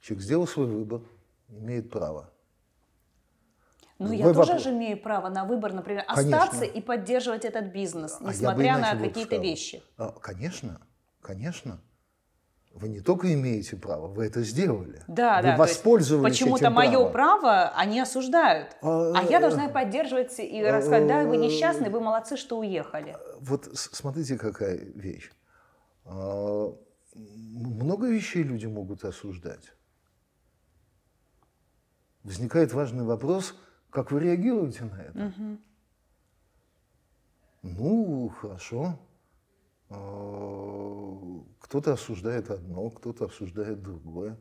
Человек сделал свой выбор, имеет право. Ну, я тоже вопрос... же имею право на выбор, например, конечно. остаться и поддерживать этот бизнес, несмотря а на какие-то вещи. А, конечно, конечно. Вы не только имеете право, вы это сделали. Да, вы да. воспользовались Почему-то мое право они осуждают. А, а я должна поддерживать и рассказать, да, вы несчастны, вы молодцы, что уехали. Вот смотрите, какая вещь. А, много вещей люди могут осуждать. Возникает важный вопрос, как вы реагируете на это? Угу. Ну, хорошо. Кто-то осуждает одно, кто-то осуждает другое.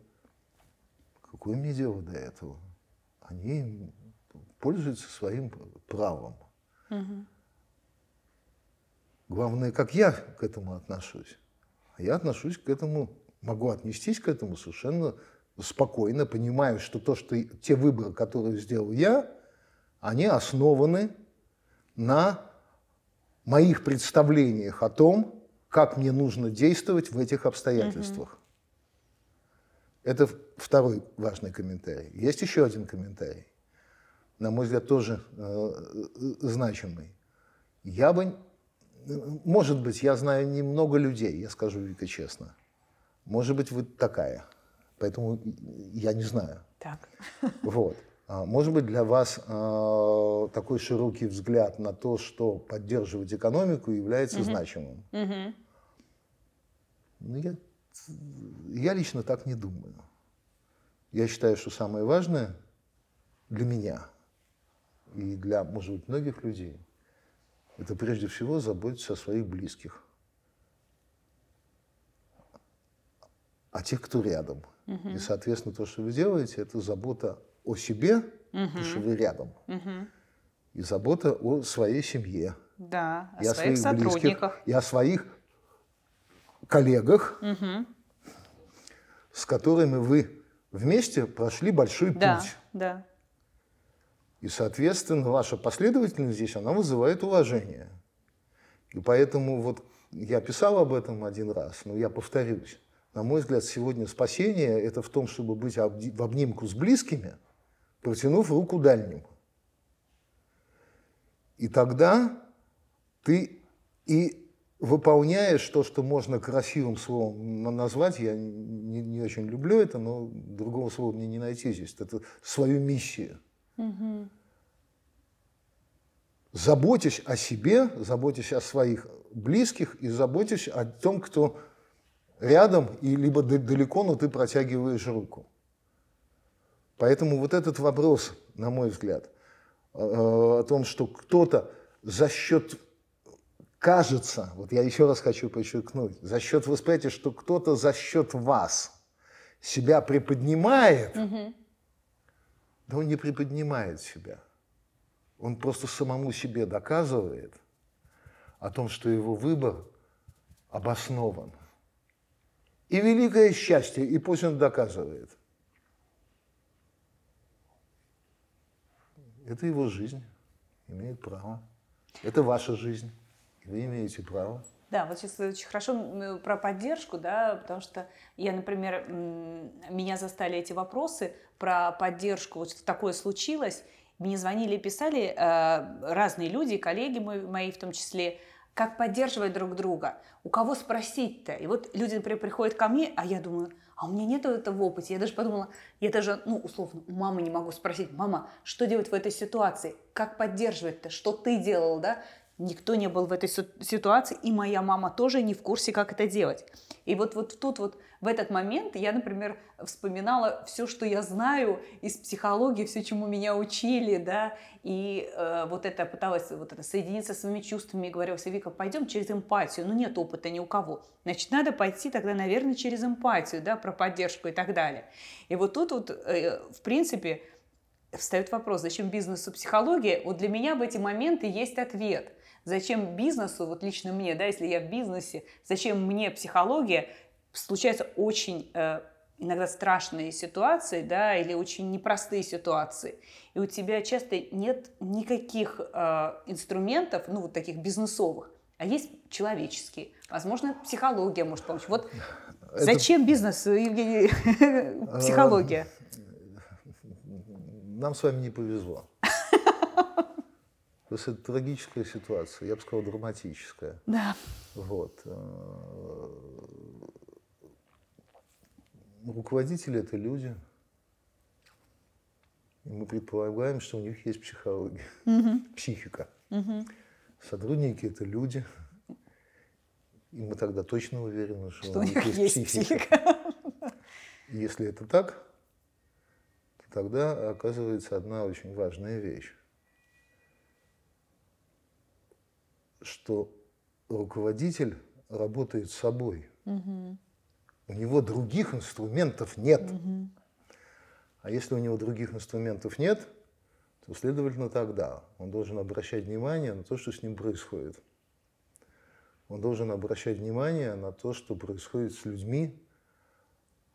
Какое мне дело до этого? Они пользуются своим правом. Угу. Главное, как я к этому отношусь. А я отношусь к этому, могу отнестись к этому совершенно спокойно, понимаю, что то, что те выборы, которые сделал я, они основаны на моих представлениях о том, как мне нужно действовать в этих обстоятельствах. Угу. Это второй важный комментарий. Есть еще один комментарий, на мой взгляд, тоже э, значимый. Я бы, может быть, я знаю немного людей, я скажу Вика честно. Может быть, вы такая, поэтому я не знаю. Так. *laughs* Вот. А, может быть, для вас э, такой широкий взгляд на то, что поддерживать экономику, является угу. значимым. Угу. Ну, я, я лично так не думаю. Я считаю, что самое важное для меня и для, может быть, многих людей, это прежде всего заботиться о своих близких, о тех, кто рядом. Угу. И, соответственно, то, что вы делаете, это забота о себе, угу. потому что вы рядом, угу. и забота о своей семье. Да, о, и своих, о своих сотрудниках. Близких, и о своих коллегах, угу. с которыми вы вместе прошли большой да, путь. Да. И, соответственно, ваша последовательность здесь, она вызывает уважение. И поэтому вот я писал об этом один раз, но я повторюсь. На мой взгляд, сегодня спасение – это в том, чтобы быть в обнимку с близкими, протянув руку дальнему. И тогда ты и выполняешь то, что можно красивым словом назвать, я не, не очень люблю это, но другого слова мне не найти здесь, это свою миссию. Угу. Заботясь о себе, заботясь о своих близких и заботясь о том, кто рядом и либо далеко, но ты протягиваешь руку. Поэтому вот этот вопрос, на мой взгляд, э, о том, что кто-то за счет кажется, вот я еще раз хочу подчеркнуть, за счет восприятия, что кто-то за счет вас себя приподнимает, угу. да он не приподнимает себя. Он просто самому себе доказывает о том, что его выбор обоснован. И великое счастье, и пусть он доказывает. Это его жизнь, имеет право. Это ваша жизнь. Вы имеете право. Да, вот сейчас очень хорошо про поддержку, да, потому что я, например, меня застали эти вопросы про поддержку, вот такое случилось, мне звонили и писали э, разные люди, коллеги мои в том числе, как поддерживать друг друга, у кого спросить-то. И вот люди, например, приходят ко мне, а я думаю, а у меня нет этого в опыте. Я даже подумала, я даже, ну, условно, у мамы не могу спросить, мама, что делать в этой ситуации? Как поддерживать-то? Что ты делал, да? Никто не был в этой ситуации, и моя мама тоже не в курсе, как это делать. И вот, вот тут вот в этот момент я, например, вспоминала все, что я знаю из психологии, все, чему меня учили, да, и э, вот это пыталась вот это соединиться с своими чувствами и говорила, Вика, пойдем через эмпатию, ну нет опыта ни у кого, значит, надо пойти тогда, наверное, через эмпатию, да, про поддержку и так далее. И вот тут вот, э, в принципе, встает вопрос, зачем бизнесу психология? Вот для меня в эти моменты есть ответ – Зачем бизнесу, вот лично мне, да, если я в бизнесе, зачем мне психология? Случаются очень э, иногда страшные ситуации, да, или очень непростые ситуации. И у тебя часто нет никаких э, инструментов, ну, вот таких бизнесовых, а есть человеческие. Возможно, психология может помочь. Вот Это... зачем бизнес, Евгений, *laughs* психология? нам с вами не повезло. *laughs* То есть это трагическая ситуация, я бы сказал, драматическая. Да. Вот. Э, руководители – это люди. И мы предполагаем, что у них есть психология, угу. психика. Угу. Сотрудники – это люди. И мы тогда точно уверены, что, что у них есть, есть психика. психика. Если это так, то тогда оказывается одна очень важная вещь. Что руководитель работает собой. Угу. У него других инструментов нет. Угу. А если у него других инструментов нет, то, следовательно, тогда он должен обращать внимание на то, что с ним происходит. Он должен обращать внимание на то, что происходит с людьми,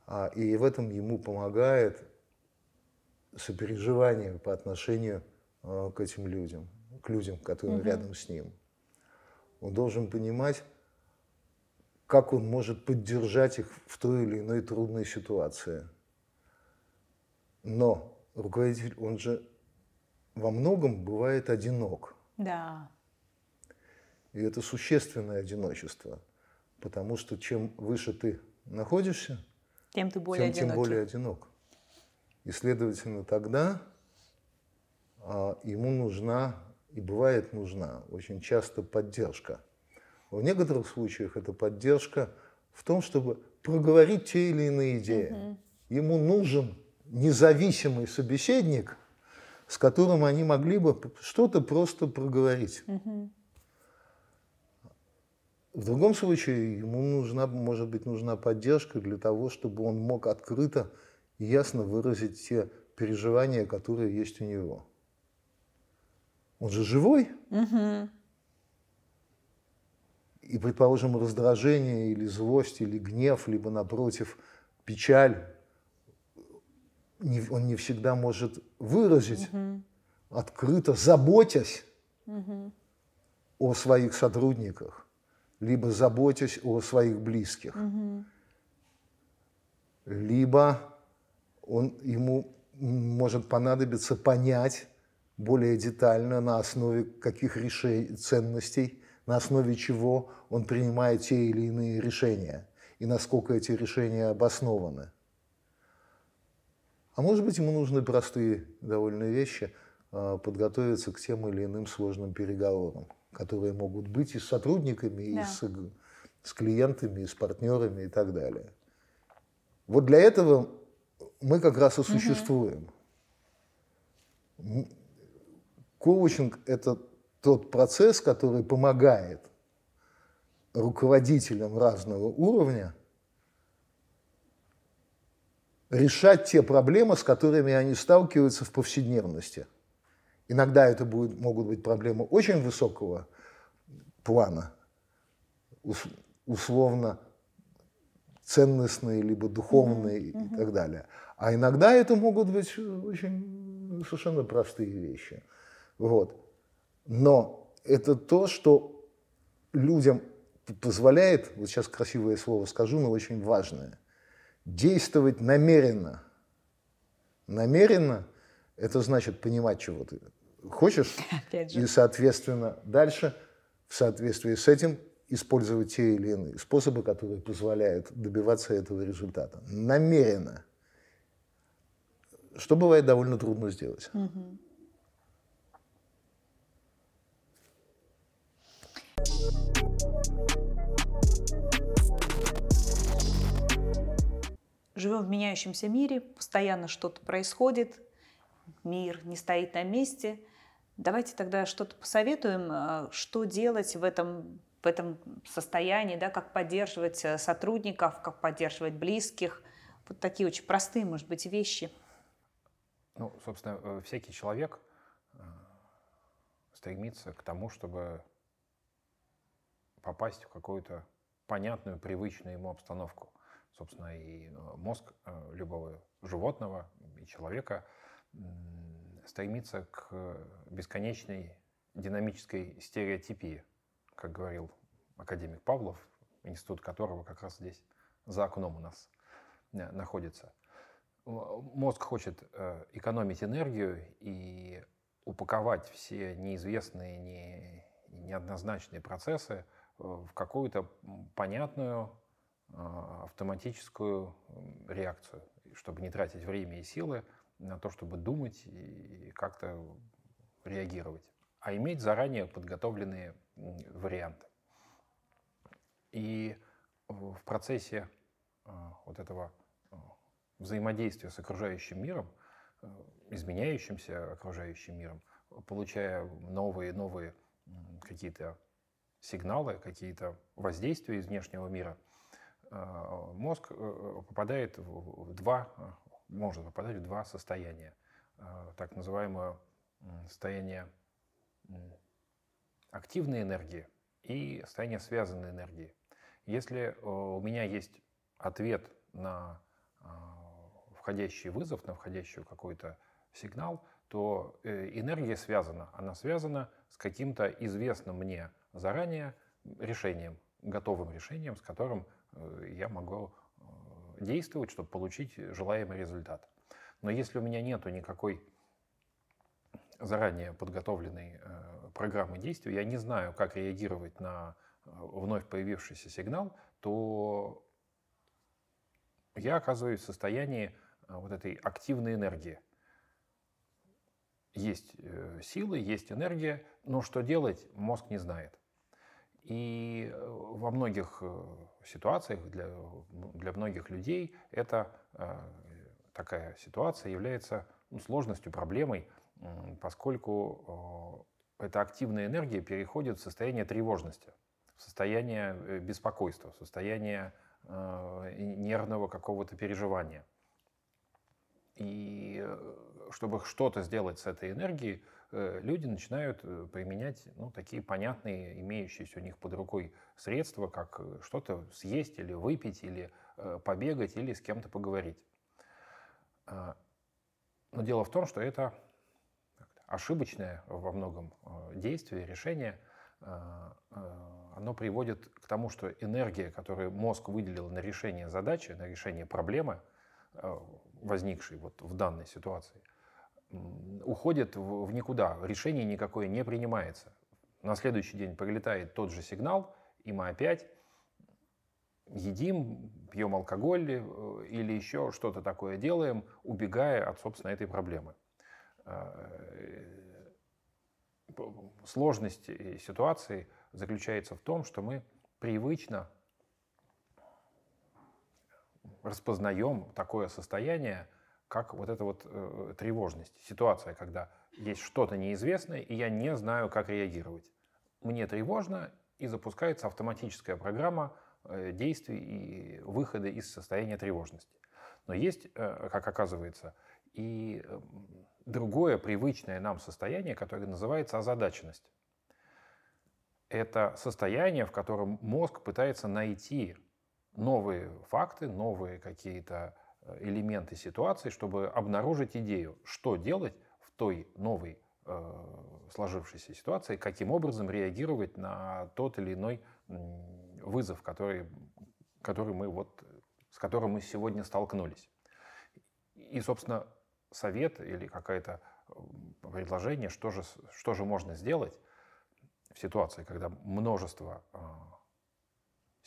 а, и в этом ему помогает сопереживание по отношению а, к этим людям, к людям, которые угу. рядом с ним. Он должен понимать, как он может поддержать их в той или иной трудной ситуации. Но руководитель, он же во многом бывает одинок. Да. И это существенное одиночество, потому что чем выше ты находишься, тем ты более тем, тем более одинок. И, следовательно, тогда а, ему нужна, и бывает нужна, очень часто поддержка. В некоторых случаях это поддержка в том, чтобы проговорить те или иные идеи. Угу. Ему нужен независимый собеседник, с которым они могли бы что-то просто проговорить. Угу. В другом случае ему нужна, может быть, нужна поддержка для того, чтобы он мог открыто и ясно выразить те переживания, которые есть у него. Он же живой. Угу. И, предположим, раздражение или злость, или гнев, либо, напротив, печаль, он не всегда может выразить угу. открыто, заботясь угу. о своих сотрудниках либо заботясь о своих близких, угу. либо он, ему может понадобиться понять более детально на основе каких решений, ценностей, на основе чего он принимает те или иные решения и насколько эти решения обоснованы. А может быть, ему нужны простые довольно вещи, а, подготовиться к тем или иным сложным переговорам которые могут быть и с сотрудниками, да. и с, с клиентами, и с партнерами и так далее. Вот для этого мы как раз и существуем. Угу. Коучинг – это тот процесс, который помогает руководителям разного уровня решать те проблемы, с которыми они сталкиваются в повседневности – Иногда это будет, могут быть проблемы очень высокого плана, условно ценностные, либо духовные mm-hmm. и так далее. А иногда это могут быть очень совершенно простые вещи. Вот. Но это то, что людям позволяет, вот сейчас красивое слово скажу, но очень важное, действовать намеренно. Намеренно – это значит понимать, чего ты хочешь. *laughs* И, соответственно, дальше в соответствии с этим использовать те или иные способы, которые позволяют добиваться этого результата. Намеренно. Что бывает довольно трудно сделать. Угу. Живем в меняющемся мире, постоянно что-то происходит, мир не стоит на месте – Давайте тогда что-то посоветуем, э, что делать в этом, в этом состоянии, да, как поддерживать э, сотрудников, как поддерживать близких. Вот такие очень простые, может быть, вещи. Ну, собственно, э, всякий человек стремится к тому, чтобы попасть в какую-то понятную, привычную ему обстановку. Собственно, и мозг любого животного и человека стремится к бесконечной динамической стереотипии, как говорил академик Павлов, институт которого как раз здесь за окном у нас э, находится. мозг хочет э, экономить энергию и упаковать все неизвестные, не, неоднозначные процессы в какую-то понятную автоматическую реакцию, чтобы не тратить время и силы на то, чтобы думать и как-то реагировать, а иметь заранее подготовленные варианты. И в процессе вот этого взаимодействия с окружающим миром, изменяющимся окружающим миром, получая новые новые какие-то сигналы, какие-то воздействия из внешнего мира, мозг э, попадает в два, может попадать в два состояния. Так называемое состояние активной энергии и состояние связанной энергии. Если э, у меня есть ответ на входящий вызов, на входящий какой-то сигнал, то э, энергия связана. Она связана с каким-то известным мне заранее решением, готовым решением, с которым э, я могу э, действовать, чтобы получить желаемый результат. Но если у меня нет никакой заранее подготовленной программы действий, я не знаю, как реагировать на вновь появившийся сигнал, то я оказываюсь в состоянии вот этой активной энергии. Есть э, силы, есть энергия, но что делать, мозг не знает. И э, во многих э, ситуациях для, для многих людей эта такая ситуация является ну, сложностью, проблемой, поскольку эта активная энергия переходит в состояние тревожности, в состояние беспокойства, в состояние нервного какого-то переживания – и э, чтобы что-то сделать с этой энергией, э, люди начинают э, применять ну, такие понятные, имеющиеся у них под рукой средства, как что-то съесть или выпить, или побегать, или с кем-то поговорить. А, но дело в том, что это ошибочное во многом действие, решение, оно приводит к тому, что энергия, которую мозг выделил на решение задачи, на решение проблемы, возникший вот в данной ситуации, уходит в никуда, решение никакое не принимается. На следующий день прилетает тот же сигнал, и мы опять едим, пьем алкоголь э, или еще что-то такое делаем, убегая от, собственно, этой проблемы. Э, сложность ситуации заключается в том, что мы привычно распознаем такое состояние, как вот эта вот э, тревожность, ситуация, когда есть что-то неизвестное, и я не знаю, как реагировать. Мне тревожно, и запускается автоматическая программа э, действий и выхода из состояния тревожности. Но есть, э, как оказывается, и э, другое привычное нам состояние, которое называется озадаченность. Это состояние, в котором мозг пытается найти новые факты, новые какие-то элементы ситуации, чтобы обнаружить идею, что делать в той новой э, сложившейся ситуации, каким образом реагировать на тот или иной вызов, который, который мы вот, с которым мы сегодня столкнулись. И, собственно, совет или какое-то предложение, что же, что же можно сделать в ситуации, когда множество э,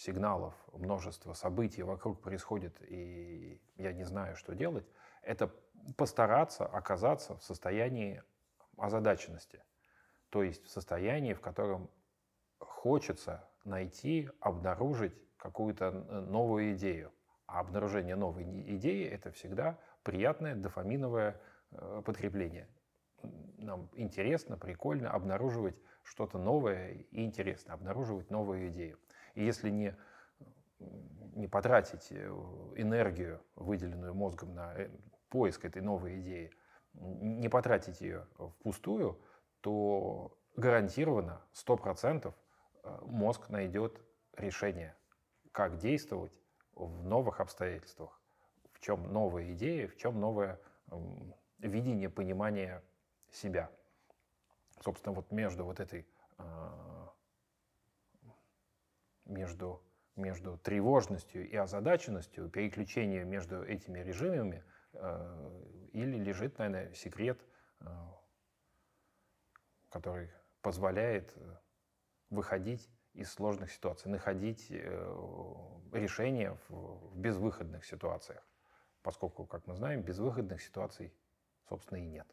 сигналов, множество событий вокруг происходит, и я не знаю, что делать, это постараться оказаться в состоянии озадаченности. То есть в состоянии, в котором хочется найти, обнаружить какую-то новую идею. А обнаружение новой идеи – это всегда приятное дофаминовое э, подкрепление. Нам интересно, прикольно обнаруживать что-то новое и интересно, обнаруживать новую идею. И если не, не потратить э, энергию, выделенную мозгом на э, поиск этой новой идеи, не потратить ее впустую, то гарантированно, 100% э, мозг найдет решение, как действовать в новых обстоятельствах, в чем новая идея, в чем новое видение, понимание себя. Собственно, вот между вот этой между, между тревожностью и озадаченностью, переключение между этими режимами или лежит, наверное, секрет, который позволяет выходить из сложных ситуаций, находить решения в безвыходных ситуациях. Поскольку, как мы знаем, безвыходных ситуаций, собственно, и нет.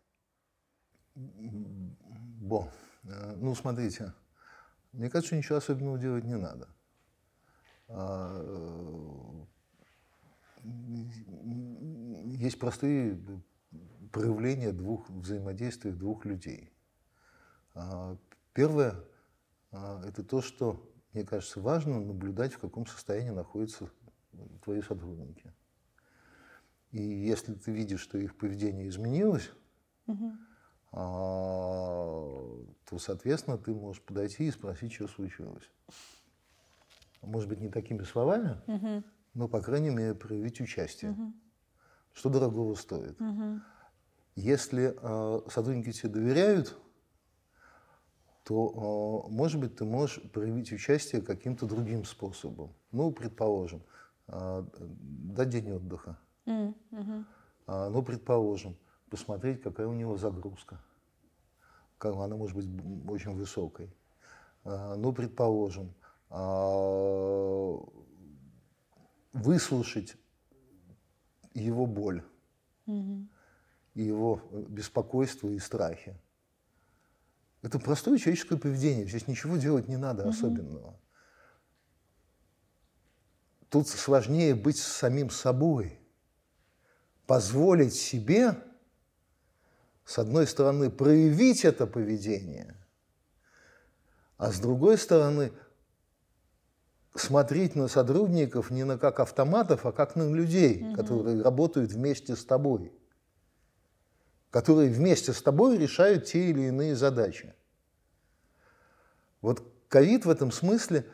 Бо, ну смотрите, мне кажется, ничего особенного делать не надо. Э, есть простые проявления двух взаимодействия двух людей. А, первое а, – это то, что, мне кажется, важно наблюдать, в каком состоянии находятся твои сотрудники. И если ты видишь, что их поведение изменилось, угу а, то, соответственно, ты можешь подойти и спросить, что случилось. Может быть, не такими словами, угу. но, по крайней мере, проявить участие. Угу. Что дорогого стоит. Угу. Если э, сотрудники тебе доверяют, то, э, может быть, ты можешь проявить участие каким-то другим способом. Ну, предположим, э, дать день отдыха. Mm -hmm. э, ну, предположим, посмотреть, какая у него загрузка. Она может быть очень высокой. А, ну, предположим, выслушать его боль, угу. его беспокойство и страхи. Это простое человеческое поведение. Здесь ничего делать не надо угу. особенного. Тут сложнее быть самим собой. Позволить себе с одной стороны, проявить это поведение, а с другой стороны, смотреть на сотрудников не на как автоматов, а как на людей, угу. которые работают вместе с тобой, которые вместе с тобой решают те или иные задачи. Вот ковид в этом смысле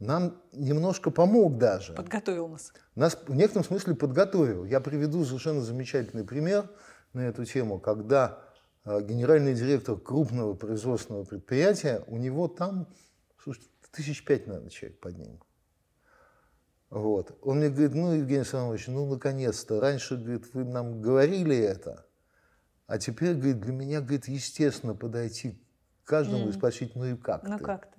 нам немножко помог даже. Подготовил нас. Нас в некотором смысле подготовил. Я приведу совершенно замечательный пример на эту тему, когда а, генеральный директор крупного производственного предприятия, у него там, слушайте, тысяч пять, наверное, человек под ним. Вот. Он мне говорит, ну, Евгений Самович, ну, наконец-то, раньше, говорит, вы нам говорили это, а теперь, говорит, для меня, говорит, естественно подойти к каждому mm. и спросить, ну и как ну, ты? как ты?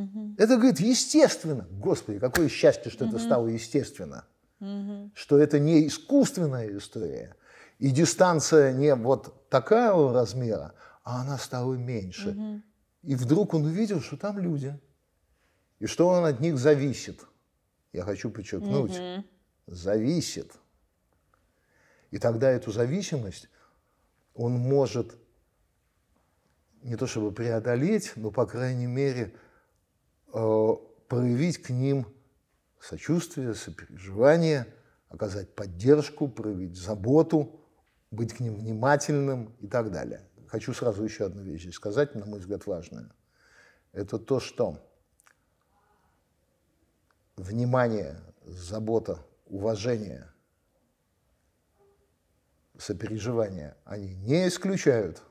Угу. Это, говорит, естественно. Господи, какое счастье, что угу. это стало естественно. Угу. Что это не искусственная история, и дистанция не вот такого размера, а она стала меньше. Угу. И вдруг он увидел, что там люди, и что он от них зависит. Я хочу подчеркнуть, угу. зависит. И тогда эту зависимость он может не то чтобы преодолеть, но, по крайней мере, э, проявить к ним сочувствие, сопереживание, оказать поддержку, проявить заботу – быть к ним внимательным и так далее. Хочу сразу еще одну вещь здесь сказать, на мой взгляд, важную. Это то, что внимание, забота, уважение, сопереживание, они не исключают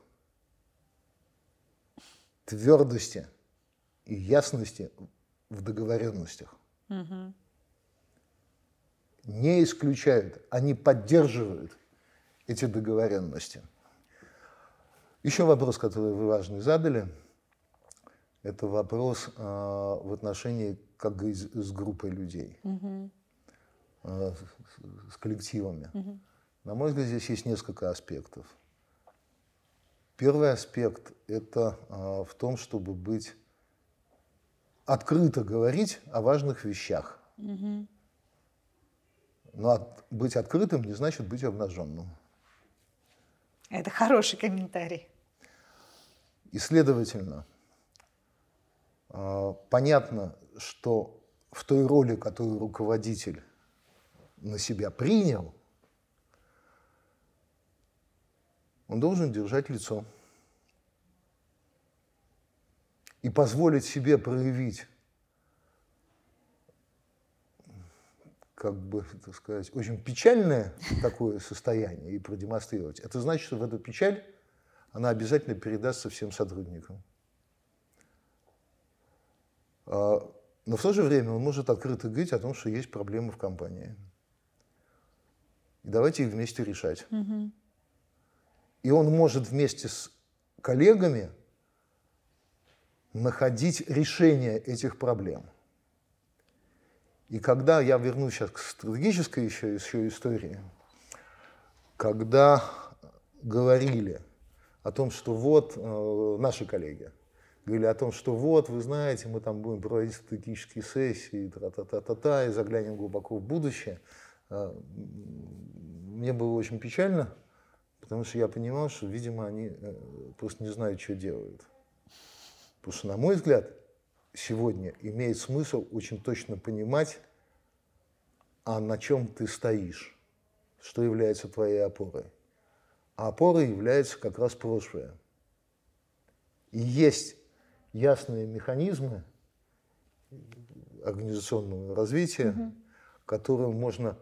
твердости и ясности в договоренностях. Угу. Не исключают, они поддерживают эти договоренности. Еще вопрос, который вы важный задали, это вопрос э, в отношении как бы с, с группой людей, угу. э, с, с коллективами. Угу. На мой взгляд, здесь есть несколько аспектов. Первый аспект – это э, в том, чтобы быть открыто говорить о важных вещах. Угу. Но от, быть открытым не значит быть обнаженным. Это хороший комментарий. И, следовательно, а, понятно, что в той роли, которую руководитель на себя принял, он должен держать лицо и позволить себе проявить как бы, так сказать, очень печальное такое состояние и продемонстрировать, это значит, что в эту печаль она обязательно передастся всем сотрудникам. А, но в то же время он может открыто говорить о том, что есть проблемы в компании. И давайте их вместе решать. И он может вместе с коллегами находить решение этих проблем. И когда я вернусь сейчас к стратегической еще, еще истории, когда говорили о том, что вот э, наши коллеги говорили о том, что вот, вы знаете, мы там будем проводить стратегические сессии, та-та-та-та-та, и заглянем глубоко в будущее, э, мне было очень печально, потому что я понимал, что, видимо, они э, просто не знают, что делают. Потому что, на мой взгляд, сегодня имеет смысл очень точно понимать, а на чем ты стоишь, что является твоей опорой. А опорой является как раз прошлое. И есть ясные механизмы организационного развития, угу. которые можно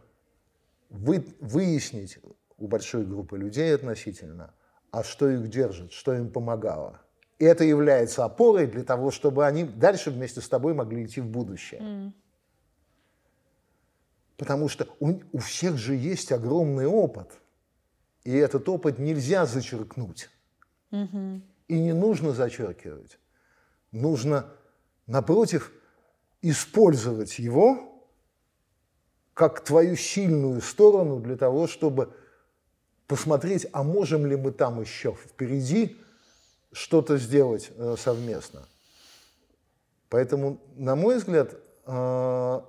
вы, выяснить у большой группы людей относительно, а что их держит, что им помогало. И это является опорой для того, чтобы они дальше вместе с тобой могли идти в будущее. Mm. Потому что у, у всех же есть огромный опыт. И этот опыт нельзя зачеркнуть. Mm-hmm. И не нужно зачеркивать. Нужно, напротив, использовать его как твою сильную сторону для того, чтобы посмотреть, а можем ли мы там еще впереди что-то сделать э, совместно. Поэтому, на мой взгляд, э,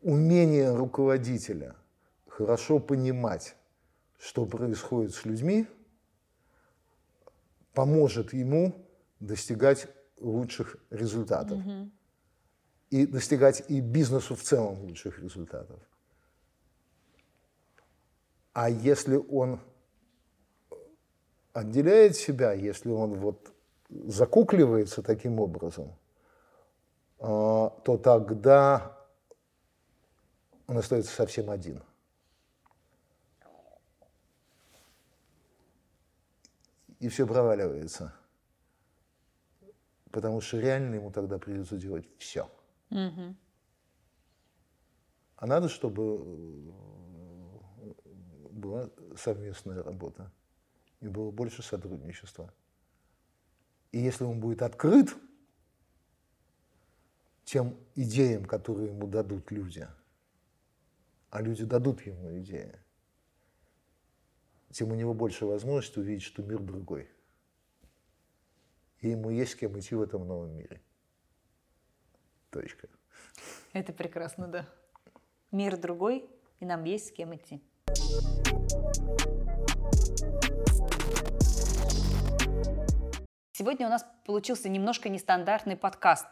умение руководителя хорошо понимать, что происходит с людьми, поможет ему достигать лучших результатов. Mm-hmm. И достигать и бизнесу в целом лучших результатов. А если он отделяет себя, если он вот закукливается таким образом, а, то тогда он остается совсем один. И все проваливается. Потому что реально ему тогда придется делать все. Угу. А надо, чтобы была совместная работа и было больше сотрудничества. И если он будет открыт тем идеям, которые ему дадут люди, а люди дадут ему идеи, тем у него больше возможности увидеть, что мир другой. И ему есть с кем идти в этом новом мире. Точка. Это прекрасно, да. Мир другой, и нам есть с кем идти. Сегодня у нас получился немножко нестандартный подкаст.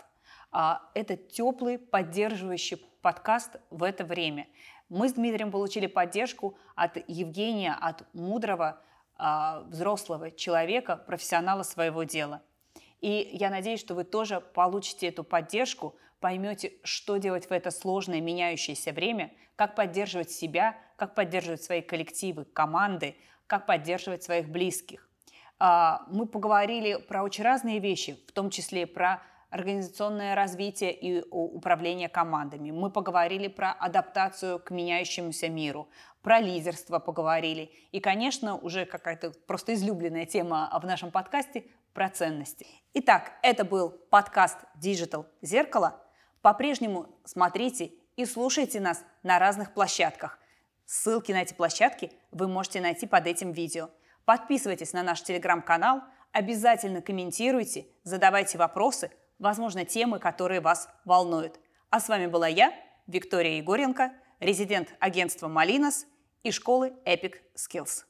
А, это теплый, поддерживающий подкаст в это время. Мы с Дмитрием получили поддержку от Евгения, от мудрого, а, взрослого человека, профессионала своего дела. И я надеюсь, что вы тоже получите эту поддержку, поймете, что делать в это сложное меняющееся время, как поддерживать себя, как поддерживать свои коллективы, команды, как поддерживать своих близких. А, мы поговорили про очень разные вещи, в том числе про организационное развитие и управление командами. Мы поговорили про адаптацию к меняющемуся миру, про лидерство поговорили. И, конечно, уже какая-то просто излюбленная тема в нашем подкасте про ценности. Итак, это был подкаст Digital Зеркало. По-прежнему смотрите и слушайте нас на разных площадках. Ссылки на эти площадки вы можете найти под этим видео. Подписывайтесь на наш телеграм-канал, обязательно комментируйте, задавайте вопросы, возможно, темы, которые вас волнуют. А с вами была я, Виктория Егоренко, резидент агентства «Малинос» и школы Epic Skills.